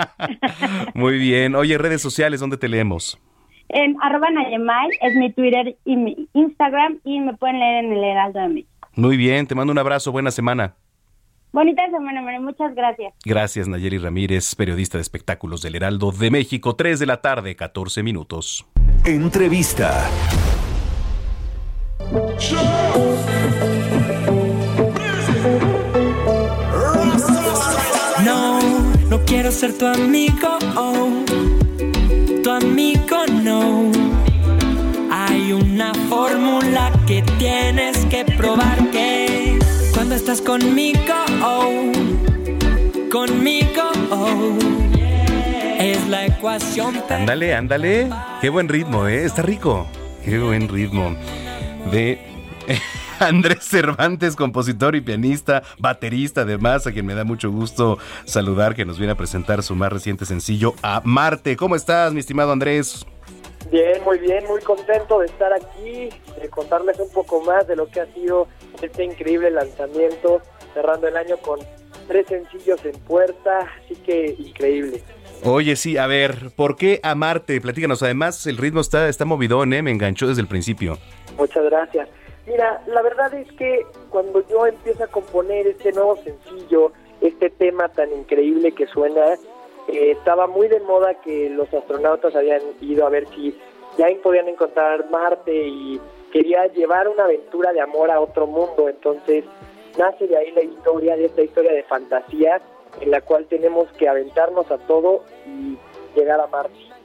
<laughs> Muy bien. Oye, redes sociales, ¿dónde te leemos? En arroba Nayemay es mi Twitter y mi Instagram, y me pueden leer en el Heraldo de México. Muy bien, te mando un abrazo, buena semana. Bonita semana, María, muchas gracias. Gracias, Nayeli Ramírez, periodista de espectáculos del Heraldo de México, 3 de la tarde, 14 minutos. Entrevista. No, no quiero ser tu amigo, oh, tu amigo no. Hay una fórmula que tienes que probar que cuando estás conmigo, oh, conmigo, oh, es la ecuación. Ándale, ándale. Qué buen ritmo, ¿eh? Está rico. Qué buen ritmo. De <laughs> <laughs> Andrés Cervantes, compositor y pianista, baterista además, a quien me da mucho gusto saludar, que nos viene a presentar su más reciente sencillo, A Marte. ¿Cómo estás, mi estimado Andrés? Bien, muy bien, muy contento de estar aquí, de contarles un poco más de lo que ha sido este increíble lanzamiento, cerrando el año con tres sencillos en puerta, así que increíble. Oye, sí, a ver, ¿por qué amarte? Platícanos, además el ritmo está, está movidón, ¿eh? Me enganchó desde el principio. Muchas gracias. Mira, la verdad es que cuando yo empiezo a componer este nuevo sencillo, este tema tan increíble que suena, eh, estaba muy de moda que los astronautas habían ido a ver si ya podían encontrar Marte y quería llevar una aventura de amor a otro mundo. Entonces nace de ahí la historia, de esta historia de fantasía en la cual tenemos que aventarnos a todo y llegar a Marte.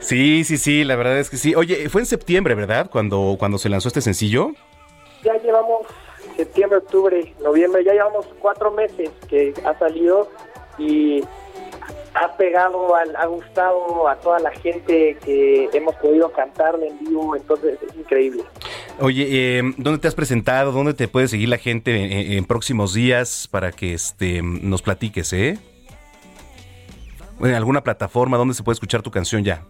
Sí, sí, sí, la verdad es que sí. Oye, fue en septiembre, ¿verdad? Cuando, cuando se lanzó este sencillo. ya llevamos septiembre, octubre, noviembre, ya llevamos cuatro meses que ha salido y ha pegado, al- ha gustado a toda la gente que hemos podido cantarle en vivo, entonces es increíble. Oye, eh, ¿dónde te has presentado? ¿Dónde te puede seguir la gente en, en- en próximos días para que este, nos platiques, eh? ¿En alguna plataforma donde se puede escuchar tu canción ya?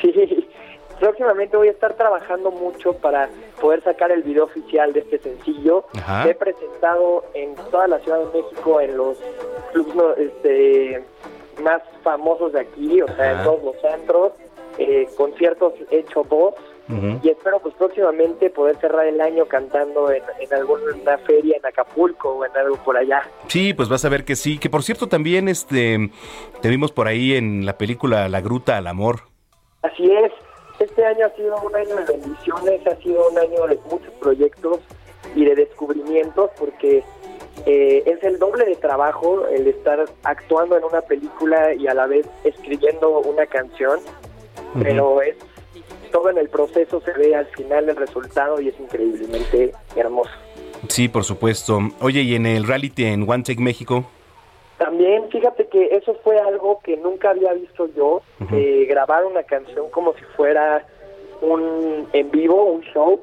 Sí, <laughs> próximamente voy a estar trabajando mucho para poder sacar el video oficial de este sencillo. Ajá. He presentado en toda la Ciudad de México en los clubs no, este, más famosos de aquí, o sea, Ajá. en todos los centros, eh, conciertos hecho voz. Y espero pues próximamente poder cerrar el año cantando en, en alguna feria en Acapulco o en algo por allá. Sí, pues vas a ver que sí. Que por cierto también este, te vimos por ahí en la película La Gruta al Amor. Así es, este año ha sido un año de bendiciones, ha sido un año de muchos proyectos y de descubrimientos porque eh, es el doble de trabajo el estar actuando en una película y a la vez escribiendo una canción, pero es todo en el proceso se ve al final el resultado y es increíblemente hermoso. Sí, por supuesto. Oye, y en el reality en One Take México. También fíjate que eso fue algo que nunca había visto yo, eh, grabar una canción como si fuera un en vivo, un show,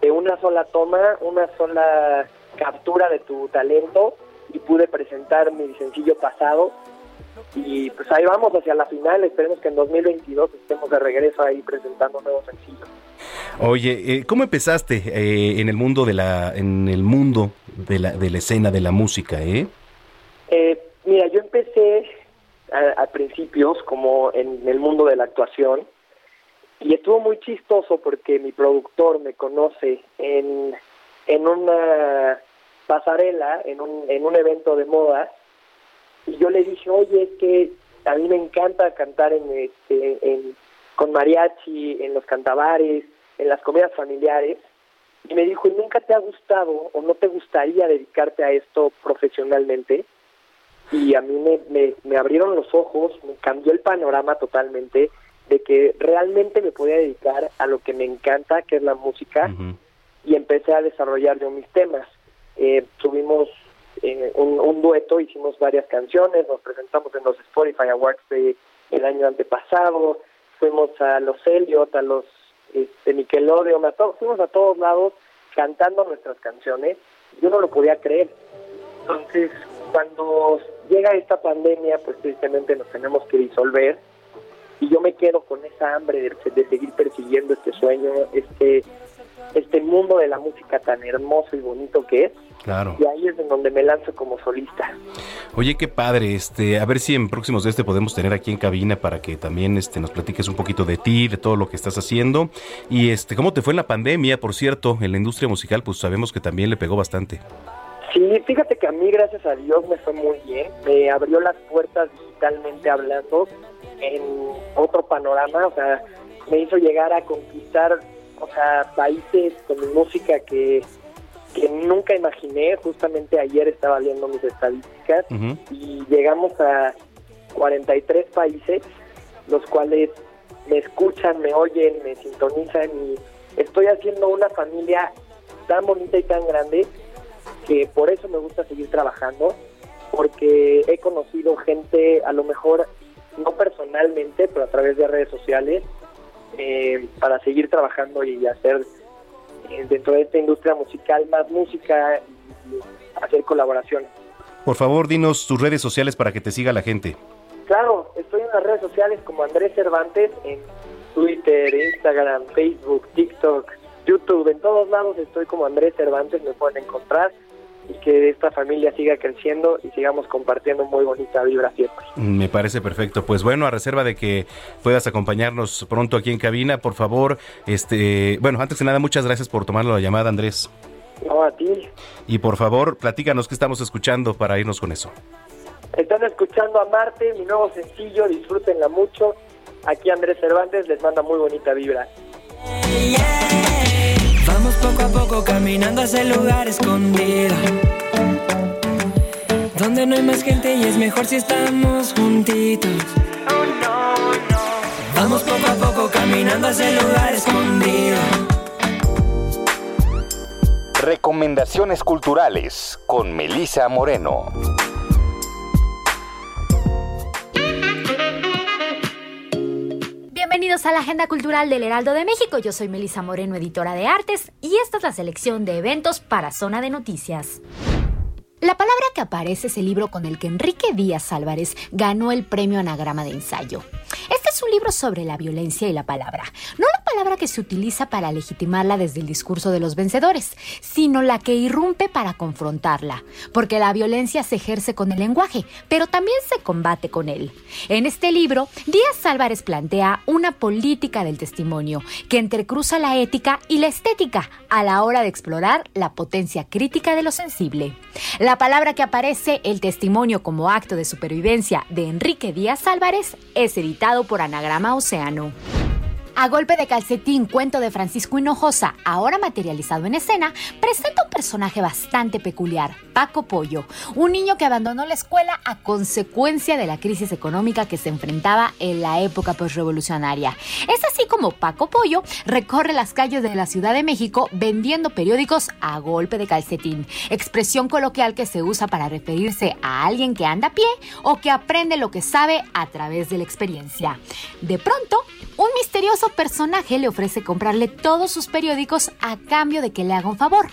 de una sola toma, una sola captura de tu talento y pude presentar mi sencillo pasado y pues ahí vamos hacia la final, esperemos que en 2022 estemos de regreso ahí presentando nuevos sencillos. Oye, eh, ¿cómo empezaste eh, en el mundo de la en el mundo de la, de la escena de la música, eh? Eh, mira, yo empecé a, a principios como en el mundo de la actuación y estuvo muy chistoso porque mi productor me conoce en, en una pasarela, en un, en un evento de moda y yo le dije, oye, es que a mí me encanta cantar en este, en, con mariachi, en los cantabares, en las comidas familiares. Y me dijo, ¿y nunca te ha gustado o no te gustaría dedicarte a esto profesionalmente? Y a mí me, me, me abrieron los ojos, me cambió el panorama totalmente de que realmente me podía dedicar a lo que me encanta, que es la música, y empecé a desarrollar yo mis temas. Eh, tuvimos eh, un, un dueto, hicimos varias canciones, nos presentamos en los Spotify Awards de el año antepasado, fuimos a los Elliot, a los este, Nickelodeon, a todos, fuimos a todos lados cantando nuestras canciones, yo no lo podía creer. Entonces, cuando llega esta pandemia, pues tristemente nos tenemos que disolver y yo me quedo con esa hambre de, de seguir persiguiendo este sueño, este este mundo de la música tan hermoso y bonito que es. Claro. Y ahí es en donde me lanzo como solista. Oye, qué padre, este, a ver si en próximos días te podemos tener aquí en cabina para que también este nos platiques un poquito de ti, de todo lo que estás haciendo y este cómo te fue en la pandemia, por cierto, en la industria musical, pues sabemos que también le pegó bastante. Sí, fíjate que a mí, gracias a Dios, me fue muy bien. Me abrió las puertas digitalmente hablando en otro panorama, o sea, me hizo llegar a conquistar, o sea, países con música que, que nunca imaginé. Justamente ayer estaba viendo mis estadísticas y llegamos a 43 países, los cuales me escuchan, me oyen, me sintonizan y estoy haciendo una familia tan bonita y tan grande que por eso me gusta seguir trabajando, porque he conocido gente, a lo mejor no personalmente, pero a través de redes sociales, eh, para seguir trabajando y hacer eh, dentro de esta industria musical más música y hacer colaboraciones. Por favor, dinos tus redes sociales para que te siga la gente. Claro, estoy en las redes sociales como Andrés Cervantes en Twitter, Instagram, Facebook, TikTok, YouTube, en todos lados estoy como Andrés Cervantes, me pueden encontrar y que esta familia siga creciendo y sigamos compartiendo muy bonita vibra siempre. Me parece perfecto. Pues bueno, a reserva de que puedas acompañarnos pronto aquí en cabina, por favor, este, bueno, antes de nada, muchas gracias por tomar la llamada, Andrés. No, a ti. Y por favor, platícanos qué estamos escuchando para irnos con eso. Están escuchando a Marte, mi nuevo sencillo, disfrútenla mucho. Aquí Andrés Cervantes les manda muy bonita vibra. Vamos poco a poco caminando hacia el lugar escondido. Donde no hay más gente y es mejor si estamos juntitos. Vamos poco a poco caminando hacia el lugar escondido. Recomendaciones culturales con Melisa Moreno. Bienvenidos a la Agenda Cultural del Heraldo de México. Yo soy Melisa Moreno, editora de artes, y esta es la selección de eventos para Zona de Noticias. La palabra que aparece es el libro con el que Enrique Díaz Álvarez ganó el premio Anagrama de Ensayo. Este es un libro sobre la violencia y la palabra. No la palabra que se utiliza para legitimarla desde el discurso de los vencedores, sino la que irrumpe para confrontarla. Porque la violencia se ejerce con el lenguaje, pero también se combate con él. En este libro, Díaz Álvarez plantea una política del testimonio que entrecruza la ética y la estética a la hora de explorar la potencia crítica de lo sensible. La palabra que aparece, el testimonio como acto de supervivencia de Enrique Díaz Álvarez, es por Anagrama Océano. A golpe de calcetín, cuento de Francisco Hinojosa, ahora materializado en escena, presenta un personaje bastante peculiar, Paco Pollo, un niño que abandonó la escuela a consecuencia de la crisis económica que se enfrentaba en la época postrevolucionaria. Es así como Paco Pollo recorre las calles de la Ciudad de México vendiendo periódicos a golpe de calcetín, expresión coloquial que se usa para referirse a alguien que anda a pie o que aprende lo que sabe a través de la experiencia. De pronto, un misterioso personaje le ofrece comprarle todos sus periódicos a cambio de que le haga un favor.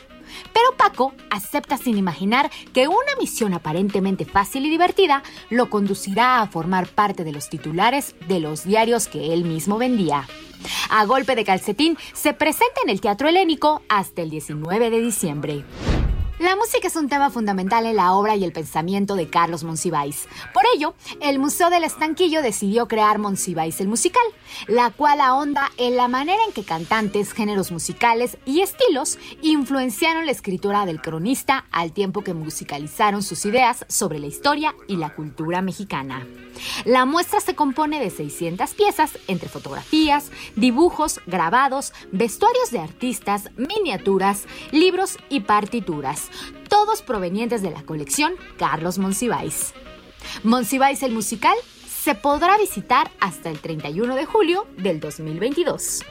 pero Paco acepta sin imaginar que una misión aparentemente fácil y divertida lo conducirá a formar parte de los titulares de los diarios que él mismo vendía. A golpe de calcetín se presenta en el Teatro Helénico hasta el 19 de diciembre. La música es un tema fundamental en la obra y el pensamiento de Carlos Monsiváis. Por ello, el Museo del Estanquillo decidió crear Monsiváis el Musical, la cual ahonda en la manera en que cantantes, géneros musicales y estilos influenciaron la escritura del cronista al tiempo que musicalizaron sus ideas sobre la historia y la cultura mexicana. La muestra se compone de 600 piezas entre fotografías, dibujos, grabados, vestuarios de artistas, miniaturas, libros y partituras, todos provenientes de la colección Carlos Monsiváis. Monsiváis el musical se podrá visitar hasta el 31 de julio del 2022.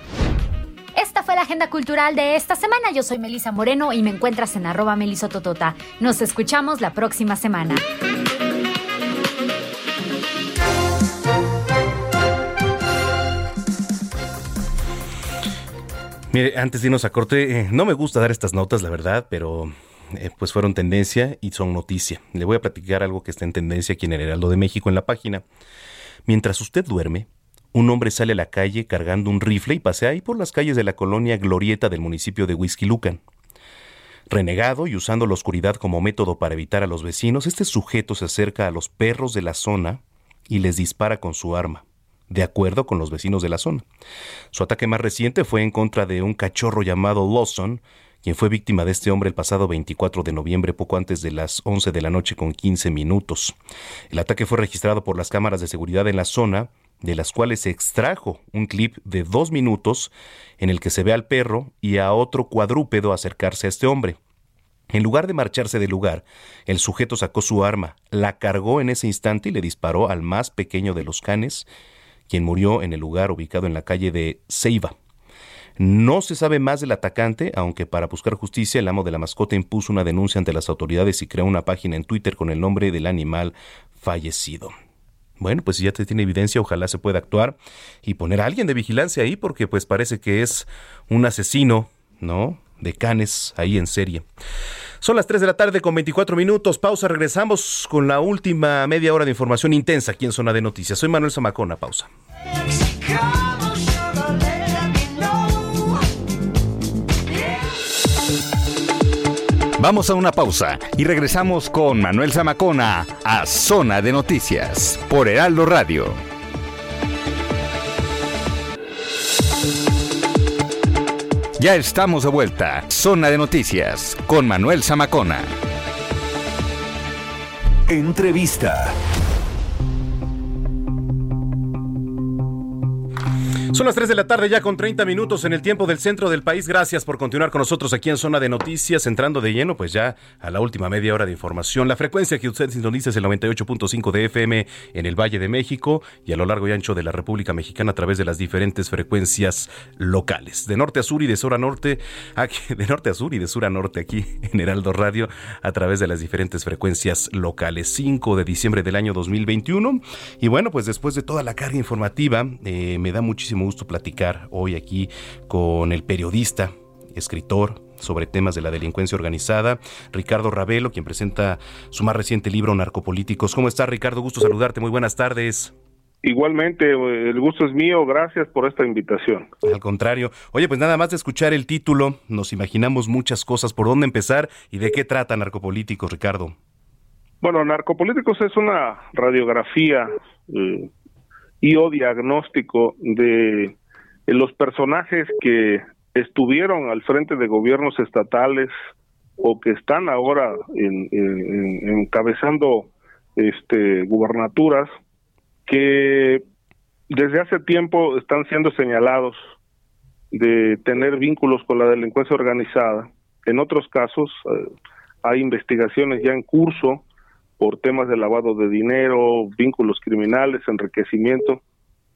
Esta fue la agenda cultural de esta semana. Yo soy Melisa Moreno y me encuentras en arroba melisototota. Nos escuchamos la próxima semana. Mire, antes de irnos a corte, eh, no me gusta dar estas notas, la verdad, pero eh, pues fueron tendencia y son noticia. Le voy a platicar algo que está en tendencia aquí en el Heraldo de México en la página. Mientras usted duerme, un hombre sale a la calle cargando un rifle y pasea ahí por las calles de la colonia Glorieta del municipio de Huizquilucan. Renegado y usando la oscuridad como método para evitar a los vecinos, este sujeto se acerca a los perros de la zona y les dispara con su arma de acuerdo con los vecinos de la zona. Su ataque más reciente fue en contra de un cachorro llamado Lawson, quien fue víctima de este hombre el pasado 24 de noviembre, poco antes de las 11 de la noche con 15 minutos. El ataque fue registrado por las cámaras de seguridad en la zona, de las cuales se extrajo un clip de dos minutos en el que se ve al perro y a otro cuadrúpedo acercarse a este hombre. En lugar de marcharse del lugar, el sujeto sacó su arma, la cargó en ese instante y le disparó al más pequeño de los canes, quien murió en el lugar ubicado en la calle de Ceiba. No se sabe más del atacante, aunque para buscar justicia el amo de la mascota impuso una denuncia ante las autoridades y creó una página en Twitter con el nombre del animal fallecido. Bueno, pues si ya te tiene evidencia, ojalá se pueda actuar y poner a alguien de vigilancia ahí, porque pues parece que es un asesino, ¿no? De canes ahí en serie. Son las 3 de la tarde con 24 minutos. Pausa, regresamos con la última media hora de información intensa aquí en Zona de Noticias. Soy Manuel Zamacona, pausa. Vamos a una pausa y regresamos con Manuel Zamacona a Zona de Noticias por Heraldo Radio. Ya estamos de vuelta. Zona de Noticias con Manuel Zamacona. Entrevista. Son las 3 de la tarde ya con 30 minutos en el tiempo del centro del país. Gracias por continuar con nosotros aquí en Zona de Noticias, entrando de lleno pues ya a la última media hora de información. La frecuencia que usted sintoniza es el 98.5 de FM en el Valle de México y a lo largo y ancho de la República Mexicana a través de las diferentes frecuencias locales. De norte a sur y de sur a norte, <laughs> aquí, de norte a sur y de sur a norte aquí en Heraldo Radio a través de las diferentes frecuencias locales. 5 de diciembre del año 2021. Y bueno, pues después de toda la carga informativa, eh, me da muchísimo gusto platicar hoy aquí con el periodista, escritor, sobre temas de la delincuencia organizada, Ricardo Ravelo, quien presenta su más reciente libro Narcopolíticos. ¿Cómo estás, Ricardo? Gusto saludarte. Muy buenas tardes. Igualmente, el gusto es mío. Gracias por esta invitación. Al contrario. Oye, pues nada más de escuchar el título, nos imaginamos muchas cosas. ¿Por dónde empezar y de qué trata Narcopolíticos, Ricardo? Bueno, Narcopolíticos es una radiografía eh, y o diagnóstico de los personajes que estuvieron al frente de gobiernos estatales o que están ahora encabezando este gubernaturas que desde hace tiempo están siendo señalados de tener vínculos con la delincuencia organizada. En otros casos eh, hay investigaciones ya en curso por temas de lavado de dinero, vínculos criminales, enriquecimiento,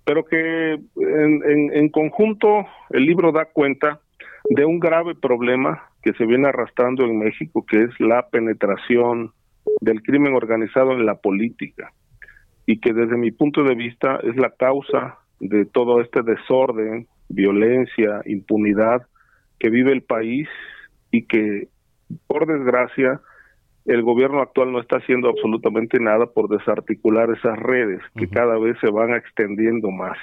pero que en, en, conjunto el libro da cuenta de un grave problema que se viene arrastrando en México, que es la penetración del crimen organizado en la política y que desde mi punto de vista es la causa de todo este desorden, violencia, impunidad que vive el país y que por desgracia, el gobierno actual no está haciendo absolutamente nada por desarticular esas redes que cada vez se van extendiendo más.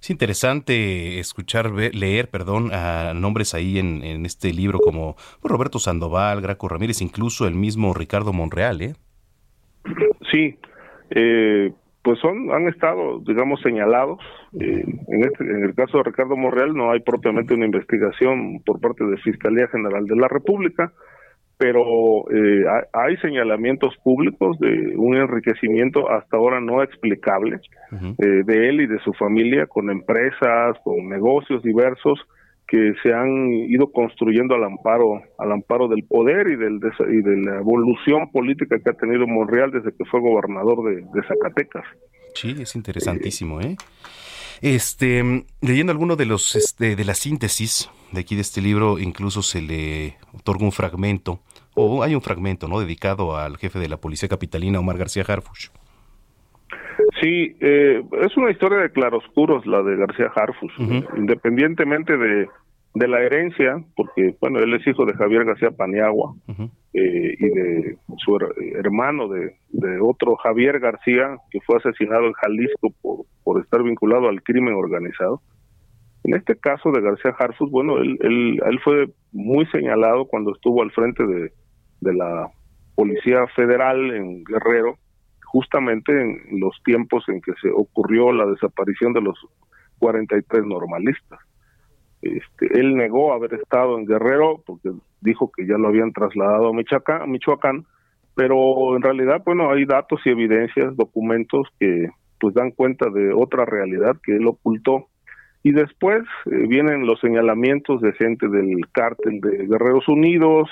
Es interesante escuchar, leer, perdón, a nombres ahí en, en este libro como pues, Roberto Sandoval, Graco Ramírez, incluso el mismo Ricardo Monreal, ¿eh? Sí, eh, pues son han estado, digamos, señalados. Eh, en, este, en el caso de Ricardo Monreal no hay propiamente una investigación por parte de Fiscalía General de la República, pero eh, hay, señalamientos públicos de un enriquecimiento hasta ahora no explicable eh, de él y de su familia con empresas, con negocios diversos que se han ido construyendo al amparo al amparo del poder y del y de la evolución política que ha tenido Monreal desde que fue gobernador de, de Zacatecas. Sí, es interesantísimo, ¿eh? Este, leyendo alguno de los este, de la síntesis de aquí de este libro, incluso se le otorga un fragmento, o hay un fragmento, ¿no? Dedicado al jefe de la policía capitalina, Omar García Harfuch. Sí, eh, es una historia de claroscuros la de García Harfus, independientemente de, de la herencia, porque bueno, él es hijo de Javier García Paniagua eh, y de su her- hermano de, de otro Javier García que fue asesinado en Jalisco por, por estar vinculado al crimen organizado. En este caso de García Harfus, bueno, él, él, él fue muy señalado cuando estuvo al frente de, de la Policía Federal en Guerrero, justamente en los tiempos en que se ocurrió la desaparición de los 43 normalistas. Este, él negó haber estado en Guerrero porque dijo que ya lo habían trasladado a Michoacán, Michoacán, pero en realidad, bueno, hay datos y evidencias, documentos que pues dan cuenta de otra realidad que él ocultó. Y después eh, vienen los señalamientos de gente del cártel de Guerreros Unidos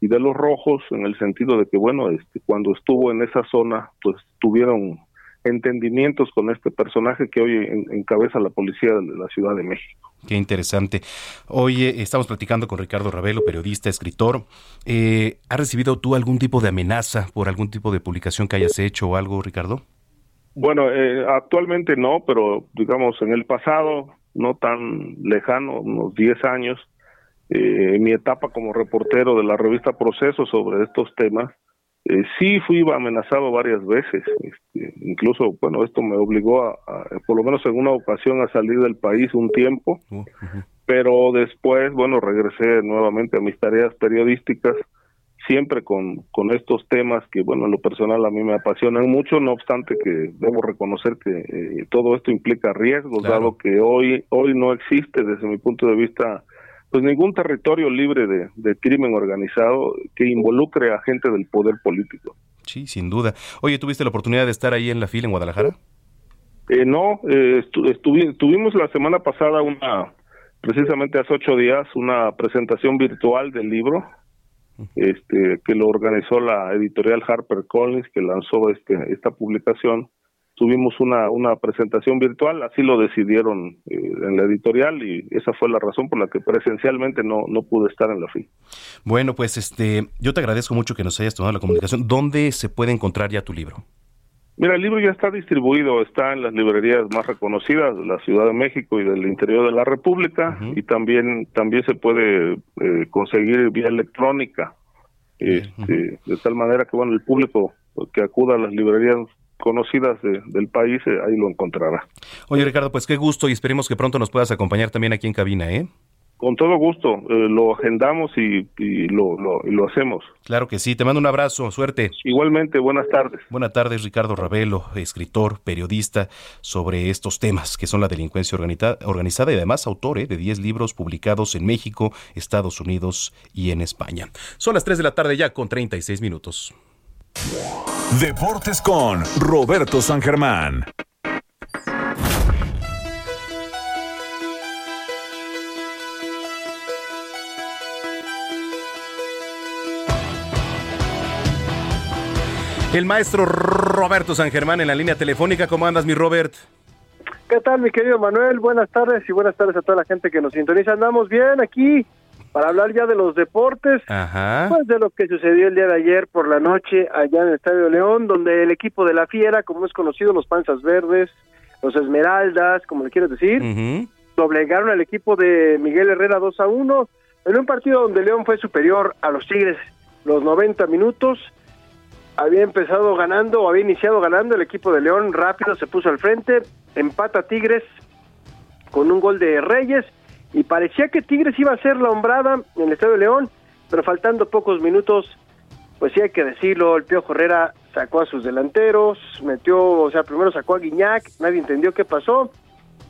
y de los rojos en el sentido de que, bueno, este, cuando estuvo en esa zona, pues tuvieron entendimientos con este personaje que hoy en- encabeza la policía de la Ciudad de México. Qué interesante. Oye, estamos platicando con Ricardo Ravelo, periodista, escritor. Eh, ¿Has recibido tú algún tipo de amenaza por algún tipo de publicación que hayas hecho o algo, Ricardo? Bueno, eh, actualmente no, pero digamos en el pasado, no tan lejano, unos 10 años, eh, en mi etapa como reportero de la revista Proceso sobre estos temas, eh, sí fui amenazado varias veces. Este, incluso, bueno, esto me obligó a, a, por lo menos en una ocasión, a salir del país un tiempo, pero después, bueno, regresé nuevamente a mis tareas periodísticas siempre con, con estos temas que, bueno, en lo personal a mí me apasionan mucho, no obstante que debo reconocer que eh, todo esto implica riesgos, dado que hoy, hoy no existe desde mi punto de vista pues ningún territorio libre de, de crimen organizado que involucre a gente del poder político. Sí, sin duda. Oye, ¿tuviste la oportunidad de estar ahí en la fila en Guadalajara? Eh, no, eh, estu- estuvi- tuvimos la semana pasada una, precisamente hace ocho días, una presentación virtual del libro, este, que lo organizó la editorial Harper Collins, que lanzó este, esta publicación. Tuvimos una, una presentación virtual, así lo decidieron eh, en la editorial y esa fue la razón por la que presencialmente no, no pude estar en la fila. Bueno, pues este, yo te agradezco mucho que nos hayas tomado la comunicación. ¿Dónde se puede encontrar ya tu libro? Mira, el libro ya está distribuido, está en las librerías más reconocidas de la Ciudad de México y del interior de la República y también también se puede eh, conseguir vía electrónica, este, de tal manera que bueno el público que acuda a las librerías conocidas de- del país eh, ahí lo encontrará. Oye, Ricardo, pues qué gusto y esperemos que pronto nos puedas acompañar también aquí en cabina, ¿eh? Con todo gusto, eh, lo agendamos y, y lo, lo, y lo hacemos. Claro que sí, te mando un abrazo, suerte. Igualmente, buenas tardes. Buenas tardes, Ricardo Ravelo, escritor, periodista sobre estos temas que son la delincuencia organizada y además autor ¿eh? de 10 libros publicados en México, Estados Unidos y en España. Son las 3 de la tarde ya con 36 minutos. Deportes con Roberto San Germán. El maestro Roberto San Germán en la línea telefónica. ¿Cómo andas, mi Robert? ¿Qué tal, mi querido Manuel? Buenas tardes y buenas tardes a toda la gente que nos sintoniza. Andamos bien aquí para hablar ya de los deportes, Ajá. pues de lo que sucedió el día de ayer por la noche allá en el Estadio León, donde el equipo de la Fiera, como es conocido, los Panzas Verdes, los Esmeraldas, como le quieres decir, doblegaron al equipo de Miguel Herrera 2 a 1. en un partido donde León fue superior a los Tigres los 90 minutos, había empezado ganando o había iniciado ganando el equipo de León, rápido se puso al frente, empata Tigres con un gol de Reyes y parecía que Tigres iba a ser la hombrada en el Estadio de León, pero faltando pocos minutos, pues sí hay que decirlo, el Pío Herrera sacó a sus delanteros, metió, o sea, primero sacó a Guiñac, nadie entendió qué pasó,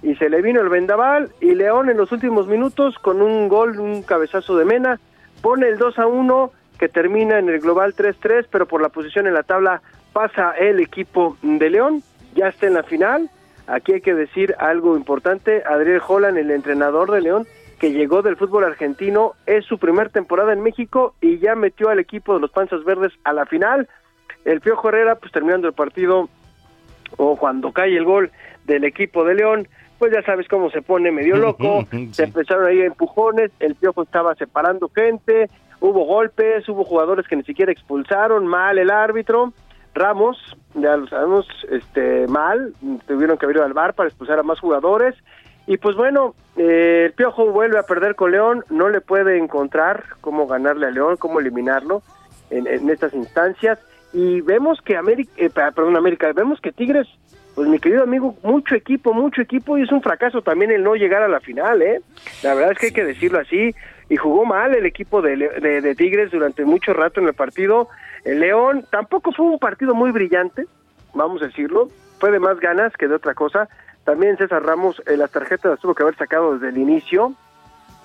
y se le vino el vendaval, y León en los últimos minutos, con un gol, un cabezazo de Mena, pone el 2 a 1, que termina en el global 3-3, pero por la posición en la tabla pasa el equipo de León, ya está en la final, aquí hay que decir algo importante, Adriel Holland, el entrenador de León, que llegó del fútbol argentino, es su primer temporada en México y ya metió al equipo de los Panzas Verdes a la final. El Piojo Herrera, pues terminando el partido, o cuando cae el gol del equipo de León, pues ya sabes cómo se pone medio <laughs> loco, se empezaron ahí empujones, el Piojo estaba separando gente, hubo golpes, hubo jugadores que ni siquiera expulsaron, mal el árbitro, Ramos, ya lo sabemos, este mal, tuvieron que abrir al bar para expulsar a más jugadores, y pues bueno, eh, el Piojo vuelve a perder con León, no le puede encontrar cómo ganarle a León, cómo eliminarlo en, estas instancias. Y vemos que América, eh, perdón, América, vemos que Tigres, pues mi querido amigo, mucho equipo, mucho equipo, y es un fracaso también el no llegar a la final, ¿eh? La verdad es que hay que decirlo así, y jugó mal el equipo de, de Tigres durante mucho rato en el partido. El León tampoco fue un partido muy brillante, vamos a decirlo, fue de más ganas que de otra cosa. También César Ramos, eh, las tarjetas las tuvo que haber sacado desde el inicio.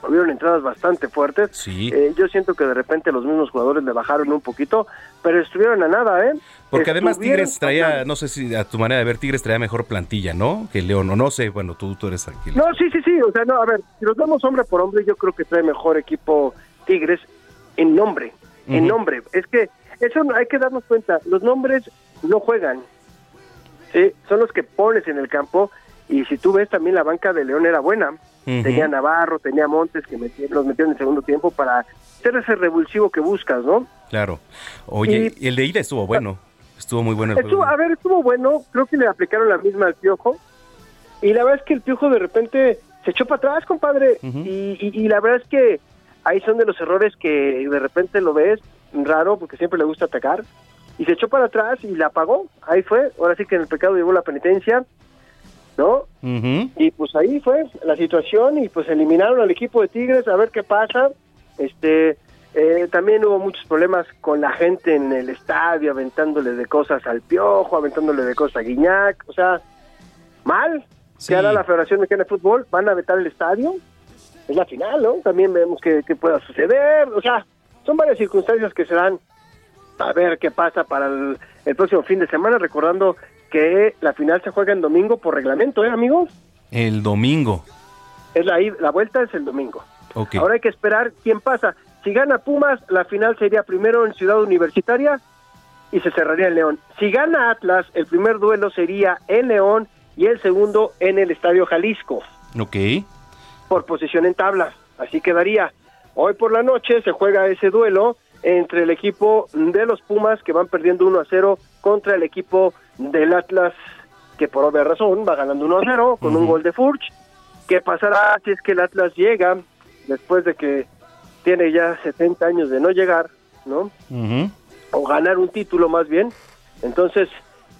Hubieron entradas bastante fuertes. Sí. Eh, yo siento que de repente los mismos jugadores le bajaron un poquito, pero estuvieron a nada, ¿eh? Porque además Tigres traía, no sé si a tu manera de ver, Tigres traía mejor plantilla, ¿no? Que León, o no sé, bueno, tú, tú eres aquí. No, sí, sí, sí, o sea, no, a ver, si los vemos hombre por hombre, yo creo que trae mejor equipo Tigres en nombre, en nombre. Es que eso hay que darnos cuenta, los nombres no juegan, ¿sí? Son los que pones en el campo y si tú ves también la banca de León era buena. Tenía Navarro, tenía Montes que meti- los metieron en el segundo tiempo para ser ese revulsivo que buscas, ¿no? Claro. Oye, el de ida estuvo bueno. Estuvo muy bueno el Estuvo, a ver, estuvo bueno, creo que le aplicaron la misma al Piojo. Y la verdad es que el Piojo de repente se echó para atrás, compadre. y, y- y la verdad es que ahí son de los errores que de repente lo ves raro, porque siempre le gusta atacar. Y se echó para atrás y la apagó. Ahí fue. Ahora sí que en el pecado llevó la penitencia, ¿no? Y pues ahí fue la situación y pues eliminaron al equipo de Tigres a ver qué pasa. Este eh, también hubo muchos problemas con la gente en el estadio aventándole de cosas al Piojo, aventándole de cosas a Guiñac, o sea, mal. ¿Qué hará la Federación Mexicana de Fútbol? ¿Van a vetar el estadio? Es la final, ¿no? También vemos que, que pueda suceder, o sea, son varias circunstancias que se dan a ver qué pasa para el, el próximo fin de semana, recordando que la final se juega en domingo por reglamento, ¿eh, amigos? El domingo. Es la, la vuelta es el domingo. Ok. Ahora hay que esperar quién pasa. Si gana Pumas, la final sería primero en Ciudad Universitaria y se cerraría en León. Si gana Atlas, el primer duelo sería en León y el segundo en el Estadio Jalisco, Ok. por posición en tabla. Así quedaría. Hoy por la noche se juega ese duelo entre el equipo de los Pumas, que van perdiendo 1 a 0, contra el equipo del Atlas, que por obvia razón va ganando 1 a 0 con un gol de Furch. ¿Qué pasará si es que el Atlas llega después de que tiene ya 70 años de no llegar, ¿no? O ganar un título más bien. Entonces,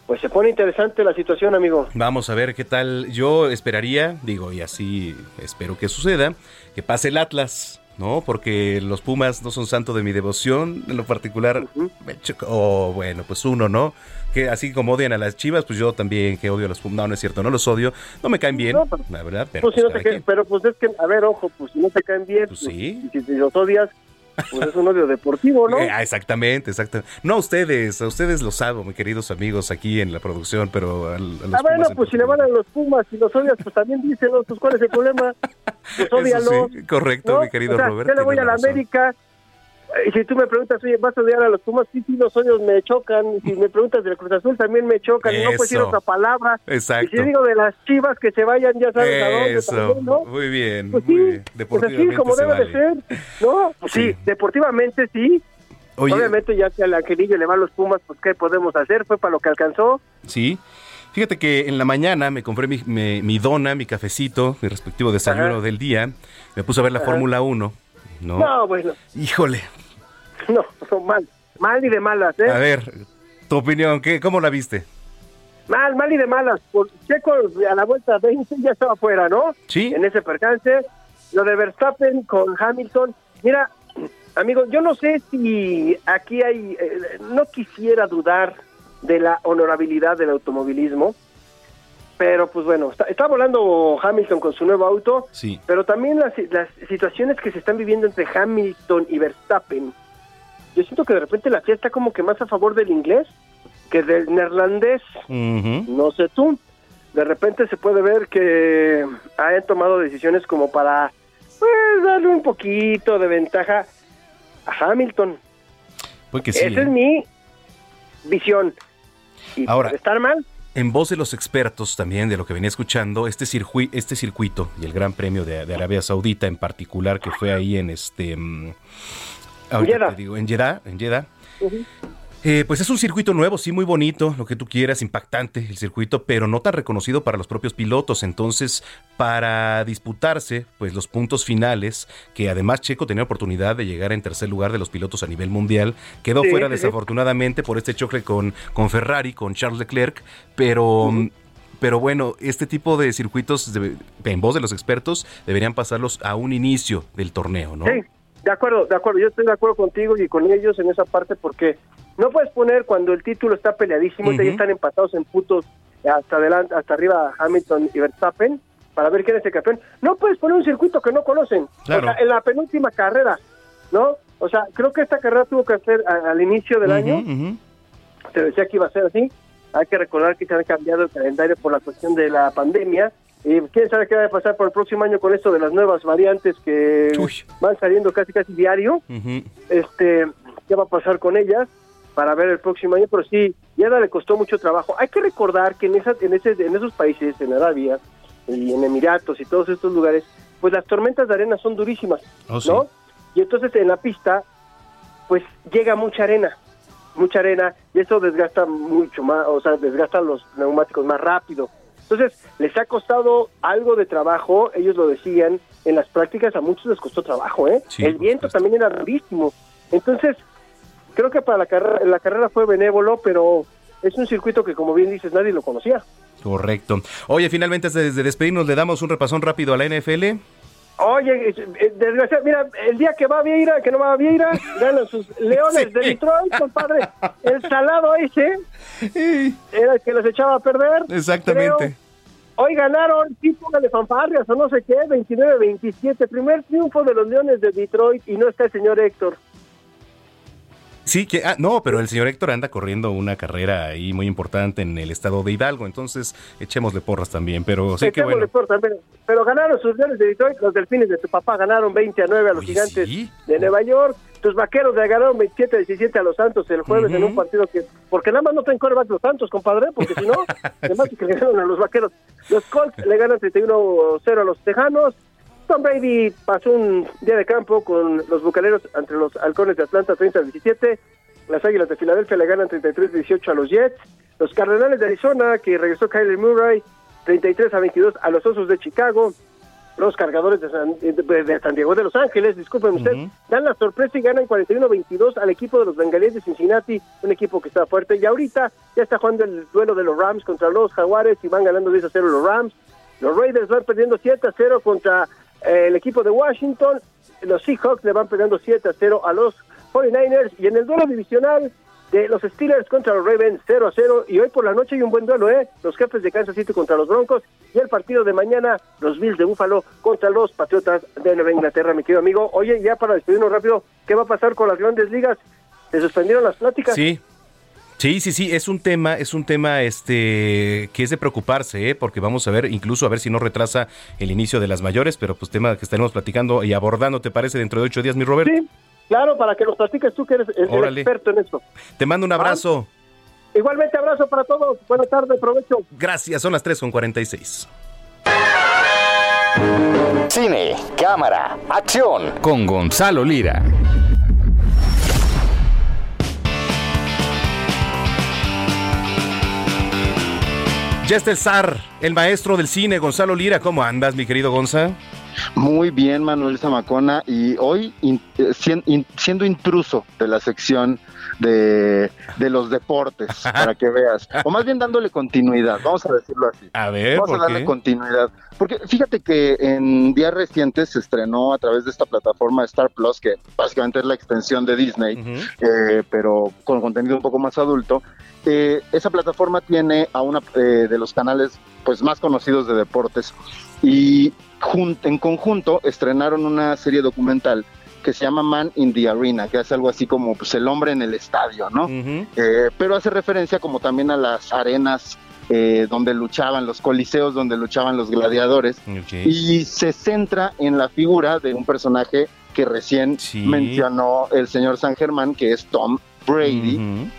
pues se pone interesante la situación, amigo. Vamos a ver qué tal. Yo esperaría, digo, y así espero que suceda, que pase el Atlas, ¿no? Porque los Pumas no son santo de mi devoción, en lo particular. me choca- O bueno, pues uno, ¿no? Que así como odian a las chivas, pues yo también que odio a los Pumas. No, no es cierto, no los odio. No me caen bien, la verdad, pero. Pues si pues no te cada cae- quien. pero pues es que, a ver, ojo, pues si no te caen bien, pues, sí. y si te los odias, pues es un odio deportivo, ¿no? Eh, ah, exactamente, exactamente. No a ustedes, a ustedes los salvo, mis queridos amigos aquí en la producción, pero a, a los Ah, bueno, pues si le van a los Pumas y los odias, pues también díselo, pues cuál es el problema. <laughs> Pues Eso odialos. sí, correcto, ¿no? mi querido o sea, Robert, Yo le voy a la razón. América. Y si tú me preguntas, oye, ¿vas a odiar a los Pumas? Sí, sí, los odios me chocan. Y si me preguntas del Cruz Azul, también me chocan. Y no puedo decir Eso. otra palabra. Exacto. Y si digo de las chivas que se vayan, ya sabes a dónde Eso, también, ¿no? muy bien, Pues muy sí. Pues Deportivamente así como debe vale. de ser, ¿no? Pues sí, Sí. deportivamente sí. Oye. Obviamente ya que al Angelillo le van los Pumas, pues ¿qué podemos hacer? Fue para lo que alcanzó. Sí. Fíjate que en la mañana me compré mi, mi- mi dona, mi cafecito, mi respectivo desayuno Ajá. del día. Me puse a ver la. Fórmula 1. ¿no? No, bueno, Híjole. <laughs> no, no, mal, mal y de malas, ¿eh? A ver, tu opinión, ¿qué, ¿cómo la viste? Mal, mal y de malas. Por Checo a la vuelta 20 ya estaba fuera, ¿no? Sí. En ese percance. Lo de Verstappen con Hamilton. Mira, amigo, yo no sé si aquí hay. eh, no quisiera dudar de la honorabilidad del automovilismo. Pero pues bueno, está, está volando Hamilton con su nuevo auto. Sí. Pero también las, las situaciones que se están viviendo entre Hamilton y Verstappen. Yo siento que de repente la FIA está como que más a favor del inglés que del neerlandés. No sé tú. De repente se puede ver que han tomado decisiones como para pues, darle un poquito de ventaja a Hamilton. Pues sí. Esa ¿eh? es mi visión. Y Ahora- estar mal. En voz de los expertos también, de lo que venía escuchando, este, circui- este circuito y el Gran Premio de, de Arabia Saudita en particular, que fue ahí en este... mm, ahorita te digo, en Jeddah, en Jeddah, Eh, pues es un circuito nuevo, sí, muy bonito, lo que tú quieras, impactante el circuito, pero no tan reconocido para los propios pilotos. Entonces, para disputarse, pues los puntos finales, que además Checo tenía oportunidad de llegar en tercer lugar de los pilotos a nivel mundial, quedó Sí, fuera sí, sí. desafortunadamente por este choque con, con Ferrari, con Charles Leclerc, pero... Pero bueno, este tipo de circuitos, en voz de los expertos, deberían pasarlos a un inicio del torneo, ¿no? Sí, de acuerdo, de acuerdo. Yo estoy de acuerdo contigo y con ellos en esa parte porque no puedes poner cuando el título está peleadísimo y Ujú. ya están empatados en puntos hasta adelante, hasta arriba Hamilton y Verstappen para ver quién es el campeón. No puedes poner un circuito que no conocen. Claro. O sea, en la penúltima carrera, ¿no? O sea, creo que esta carrera tuvo que hacer a- al inicio del año. ujú. Se decía que iba a ser así. Hay que recordar que se han cambiado el calendario por la cuestión de la pandemia. Y quién sabe qué va a pasar por el próximo año con esto de las nuevas variantes que van saliendo casi casi diario. Este, qué va a pasar con ellas para ver el próximo año, pero sí, ya le costó mucho trabajo. Hay que recordar que en esa, en ese, en esos países, en Arabia y en Emiratos y todos estos lugares, pues las tormentas de arena son durísimas, Oh, sí. ¿no? Y entonces en la pista, pues llega mucha arena, mucha arena, y eso desgasta mucho más, o sea, desgasta los neumáticos más rápido. Entonces, les ha costado algo de trabajo, ellos lo decían, en las prácticas a muchos les costó trabajo, ¿eh? Sí, El viento también era durísimo. Entonces, creo que para la carrera, la carrera fue benévolo, pero es un circuito que, como bien dices, nadie lo conocía. Correcto. Oye, finalmente, antes de despedirnos, le damos un repasón rápido a la NFL. Oye, eh, desgraciado, mira, el día que va a Vieira, que no va a Vieira, <laughs> ganan sus leones de Detroit, compadre. El salado ese era el que los echaba a perder. Exactamente. Creo. Hoy ganaron, sí, póngale fanfarrias o no sé qué, 29-27. Primer triunfo de los leones de Detroit y no está el señor Héctor. Sí, que, ah, no, pero el señor Héctor anda corriendo una carrera ahí muy importante en el estado de Hidalgo, entonces echémosle porras también, pero sí que bueno. por también. Pero ganaron sus leones de Detroit, los delfines de tu papá ganaron 20 a 9 a los gigantes de Nueva York. Tus vaqueros le ganaron 27 a 17 a los Santos el jueves en un partido que. Porque nada más no traen coreback los Santos, compadre, porque si no, <laughs> además que le ganaron a los vaqueros. Los Colts le ganan 31-0 a los Tejanos. Tom Brady pasó un día de campo con los bucaneros ante los halcones de Atlanta 30 a 17. Las Águilas de Filadelfia le ganan 33-18 a los Jets. Los Cardenales de Arizona, que regresó Kyler Murray, 33 a 22 a los Osos de Chicago. Los cargadores de San, de- de San Diego de Los Ángeles, disculpen usted, dan la sorpresa y ganan 41-22 al equipo de los Bengalíes de Cincinnati, un equipo que está fuerte. Y ahorita ya está jugando el duelo de los Rams contra los Jaguares y van ganando 10 a 0 los Rams. Los Raiders van perdiendo 7 a 0 contra el equipo de Washington. Los Seahawks le van perdiendo 7 a 0 a los 49ers. Y en el duelo divisional de los Steelers contra los Ravens 0 a 0. Y hoy por la noche hay un buen duelo, ¿eh? Los jefes de Kansas City contra los Broncos. Y el partido de mañana, los Bills de Buffalo contra los Patriotas de Nueva Inglaterra, mi querido amigo. Oye, ya para despedirnos rápido, ¿qué va a pasar con las grandes ligas? ¿Se suspendieron las pláticas? Sí. Sí, sí, sí, es un tema, es un tema este que es de preocuparse, ¿eh? porque vamos a ver, incluso a ver si no retrasa el inicio de las mayores, pero pues tema que estaremos platicando y abordando, ¿te parece? Dentro de ocho días, mi Robert. Sí, claro, para que los platiques tú que eres el, experto en esto. Te mando un abrazo. Igualmente, abrazo para todos. Buenas tardes, provecho. Gracias, son las 3 con 46. Cine, cámara, acción. Con Gonzalo Lira. Ya está el zar, el maestro del cine, Gonzalo Lira. ¿Cómo andas, mi querido Gonza? Muy bien, Manuel Zamacona, y hoy eh, siendo intruso de la sección de, de los deportes, <laughs> para que veas, o más bien dándole continuidad, vamos a decirlo así. A ver, Vamos a ¿por darle qué? continuidad. Porque fíjate que en días recientes se estrenó a través de esta plataforma Star Plus, que básicamente es la extensión de Disney, eh, pero con contenido un poco más adulto. Eh, esa plataforma tiene a una eh, de los canales pues más conocidos de deportes y en conjunto estrenaron una serie documental que se llama Man in the Arena, que es algo así como pues, el hombre en el estadio, ¿no? Eh, pero hace referencia como también a las arenas eh, donde luchaban, los coliseos donde luchaban los gladiadores, y se centra en la figura de un personaje que recién mencionó el señor San Germán, que es Tom Brady,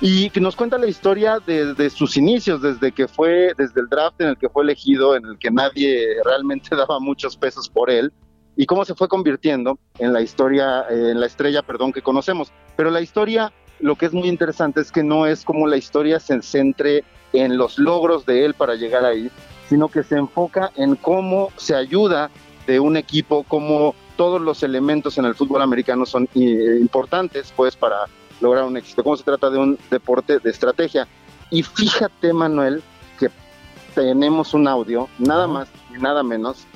y que nos cuenta la historia desde sus inicios, desde que fue, desde el draft en el que fue elegido, en el que nadie realmente <laughs> daba muchos pesos por él, y cómo se fue convirtiendo en la historia, eh, en la estrella, perdón, que conocemos. Pero la historia, lo que es muy interesante es que no es como la historia se centre en los logros de él para llegar ahí, sino que se enfoca en cómo se ayuda de un equipo, cómo todos los elementos en el fútbol americano son eh, importantes, pues, para lograr un éxito. Cómo se trata de un deporte de estrategia. Y fíjate, Manuel, que tenemos un audio, nada más y nada menos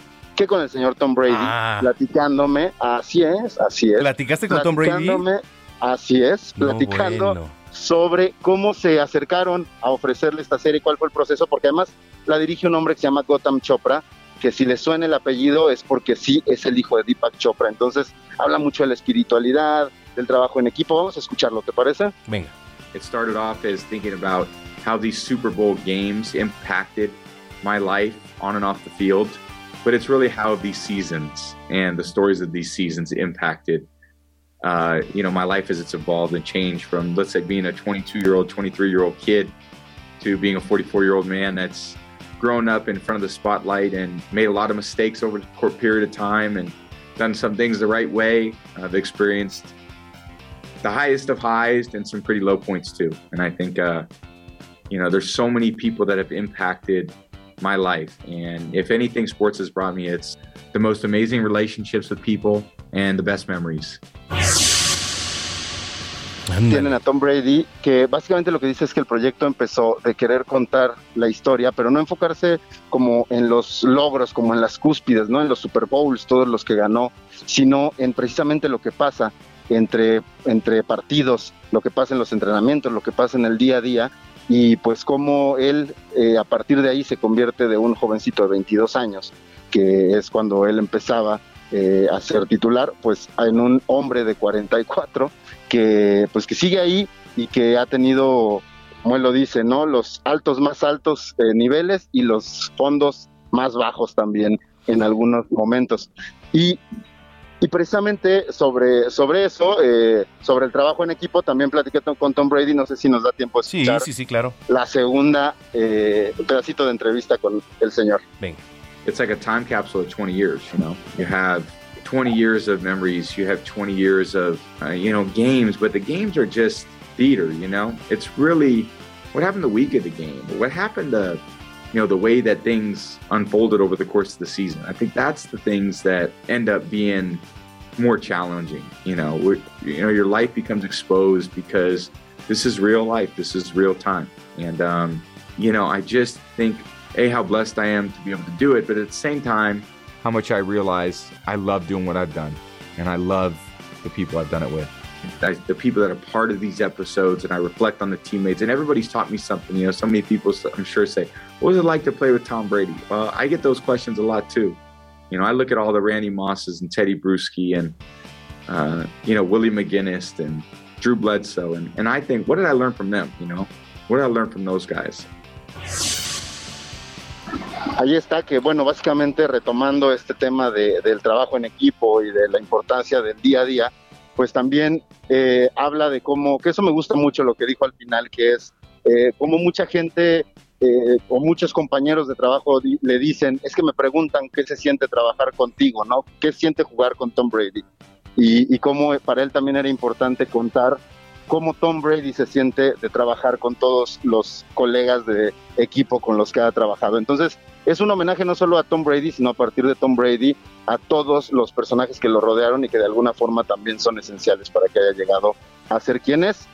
que con el señor Tom Brady, Ah. platicándome, así es, así es. ¿Platicaste con Tom Brady? Platicándome, Así es, No, platicando bueno. sobre cómo se acercaron a ofrecerle esta serie, cuál fue el proceso, porque además la dirige un hombre que se llama Gotham Chopra, que si le suena el apellido es porque sí es el hijo de Deepak Chopra. Entonces habla mucho de la espiritualidad, del trabajo en equipo. Vamos a escucharlo, ¿te parece? Venga. It started off as thinking about how these Super Bowl games impacted my life on and off the field, but it's really how these seasons and the stories of these seasons impacted, uh, you know, my life as it's evolved and changed from, let's say, being a 22 year old, 23 year old kid to being a 44 year old man that's grown up in front of the spotlight and made a lot of mistakes over the court period of time and done some things the right way. I've experienced the highest of highs and some pretty low points too. And I think, uh, you know, there's so many people that have impacted my life. And if anything sports has brought me, it's the most amazing relationships with people and the best memories. Tienen a Tom Brady, que básicamente lo que dice es que el proyecto empezó de querer contar la historia, pero no enfocarse como en los logros, como en las cúspides, ¿no? En los Super Bowls, todos los que ganó, sino en precisamente lo que pasa entre, entre partidos, lo que pasa en los entrenamientos, lo que pasa en el día a día, y pues cómo él eh, a partir de ahí se convierte de un jovencito de 22 años, que es cuando él empezaba eh, a ser titular, pues en un hombre de 44 que pues que sigue ahí y que ha tenido, como él lo dice, ¿no? Los altos más altos eh, niveles y los fondos más bajos también en algunos momentos. Y, y precisamente sobre, sobre eso, eh, sobre el trabajo en equipo, también platiqué con Tom Brady, no sé si nos da tiempo de Sí, escuchar sí, sí, claro. la segunda eh, pedacito de entrevista con el señor. Venga. it's like a time capsule of 20 years you know you have 20 years of memories you have 20 years of uh, you know games but the games are just theater you know it's really what happened the week of the game what happened to you know the way that things unfolded over the course of the season. I think that's the things that end up being more challenging you know. You know your life becomes exposed because this is real life this is real time. And um, you know i just think a how blessed i am to be able to do it but at the same time how much i realize i love doing what i've done and i love the people i've done it with I, the people that are part of these episodes and i reflect on the teammates and everybody's taught me something you know so many people i'm sure say what was it like to play with tom brady? Well i get those questions a lot too. You know i look at all the randy mosses and teddy bruschi and uh, you know willie mcginnis and drew bledsoe and, and i think what did i learn from them you know? What did i learn from those guys? Ahí está, que bueno, básicamente retomando este tema de- del trabajo en equipo y de la importancia del día a día, pues también eh, habla de cómo, que eso me gusta mucho lo que dijo al final, que es eh, cómo mucha gente eh, o muchos compañeros de trabajo le dicen, es que me preguntan qué se siente trabajar contigo, ¿no? ¿Qué siente jugar con Tom Brady? Y, y cómo para él también era importante contar cómo Tom Brady se siente de trabajar con todos los colegas de equipo con los que ha trabajado. Entonces, es un homenaje no solo a Tom Brady, sino a partir de Tom Brady a todos los personajes que lo rodearon y que de alguna forma también son esenciales para que haya llegado a ser quien es.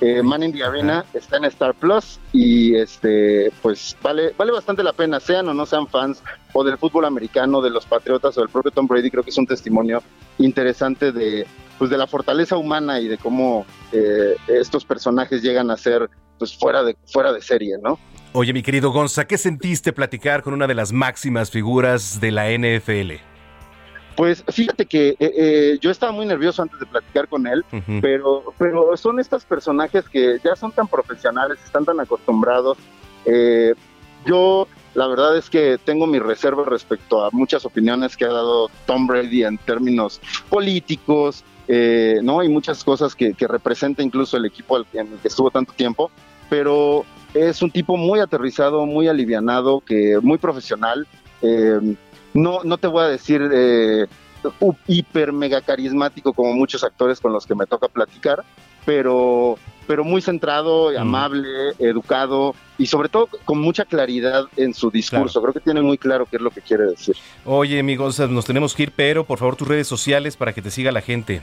Eh, Man in the Arena está en Star Plus y este pues vale vale bastante la pena sean o no sean fans o del fútbol americano de los Patriotas o del propio Tom Brady creo que es un testimonio interesante de pues de la fortaleza humana y de cómo eh, estos personajes llegan a ser pues fuera de fuera de serie no Oye, mi querido Gonza, ¿qué sentiste platicar con una de las máximas figuras de la NFL? Pues fíjate que eh, eh, yo estaba muy nervioso antes de platicar con él, pero, pero son estos personajes que ya son tan profesionales, están tan acostumbrados. Eh, yo la verdad es que tengo mis reservas respecto a muchas opiniones que ha dado Tom Brady en términos políticos, eh, ¿no? Y muchas cosas que, que representa incluso el equipo en el que estuvo tanto tiempo, pero es un tipo muy aterrizado, muy alivianado, que muy profesional. Eh, no, no te voy a decir eh, hiper mega carismático como muchos actores con los que me toca platicar, pero, pero muy centrado, amable, educado y sobre todo con mucha claridad en su discurso. Creo que tiene muy claro qué es lo que quiere decir. Oye, mi Gonza, nos tenemos que ir, pero por favor tus redes sociales para que te siga la gente.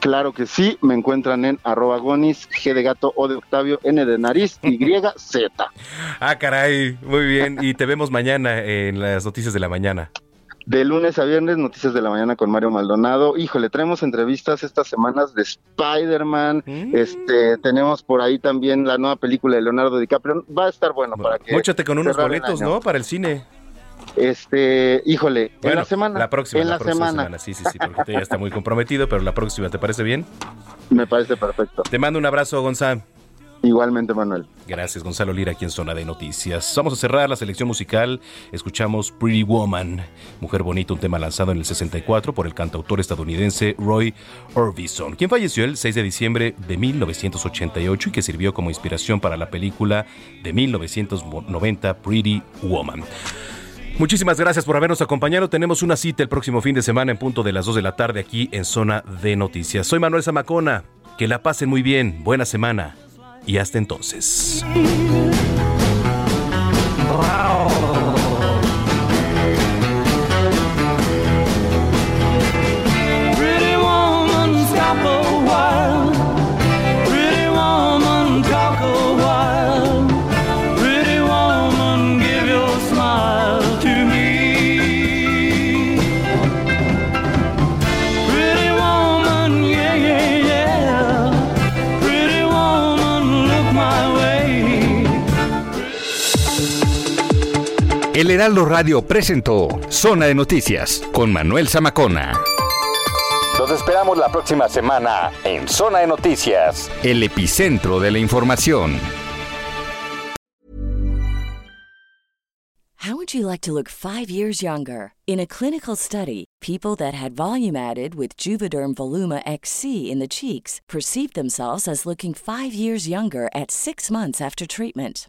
Claro que sí, me encuentran en arroba gonis, G de gato, O de Octavio, N de nariz, Y, <laughs> Z. Ah, caray, muy bien. Y te vemos mañana en las noticias de la mañana. De lunes a viernes, Noticias de la Mañana con Mario Maldonado. Híjole, traemos entrevistas estas semanas de Spider-Man. Este, tenemos por ahí también la nueva película de Leonardo DiCaprio. Va a estar bueno para que. Móchate con unos boletos. ¿no? Para el cine. Este, híjole, en Bueno, la semana. La próxima, En la, la, próxima semana. Sí, sí, sí, porque usted ya está muy comprometido, pero la próxima, ¿te parece bien? Me parece perfecto. Te mando un abrazo, Gonzalo. Igualmente, Manuel. Gracias, Gonzalo Lira, aquí en Zona de Noticias. Vamos a cerrar la selección musical. Escuchamos Pretty Woman, Mujer Bonita, un tema lanzado en el 64 por el cantautor estadounidense Roy Orbison, quien falleció el 6 de diciembre de 1988 y que sirvió como inspiración para la película de 1990 Pretty Woman. Muchísimas gracias por habernos acompañado. Tenemos una cita el próximo fin de semana en punto de las 2 de la tarde aquí en Zona de Noticias. Soy Manuel Zamacona. Que la pasen muy bien. Buena semana. Y hasta entonces. El Heraldo Radio presentó Zona de Noticias con Manuel Zamacona. Los esperamos la próxima semana en Zona de Noticias, el epicentro de la información. How would you like to look five years younger? In a clinical study, people that had volume added with Juvederm Voluma XC in the cheeks perceived themselves as looking five years younger at six months after treatment.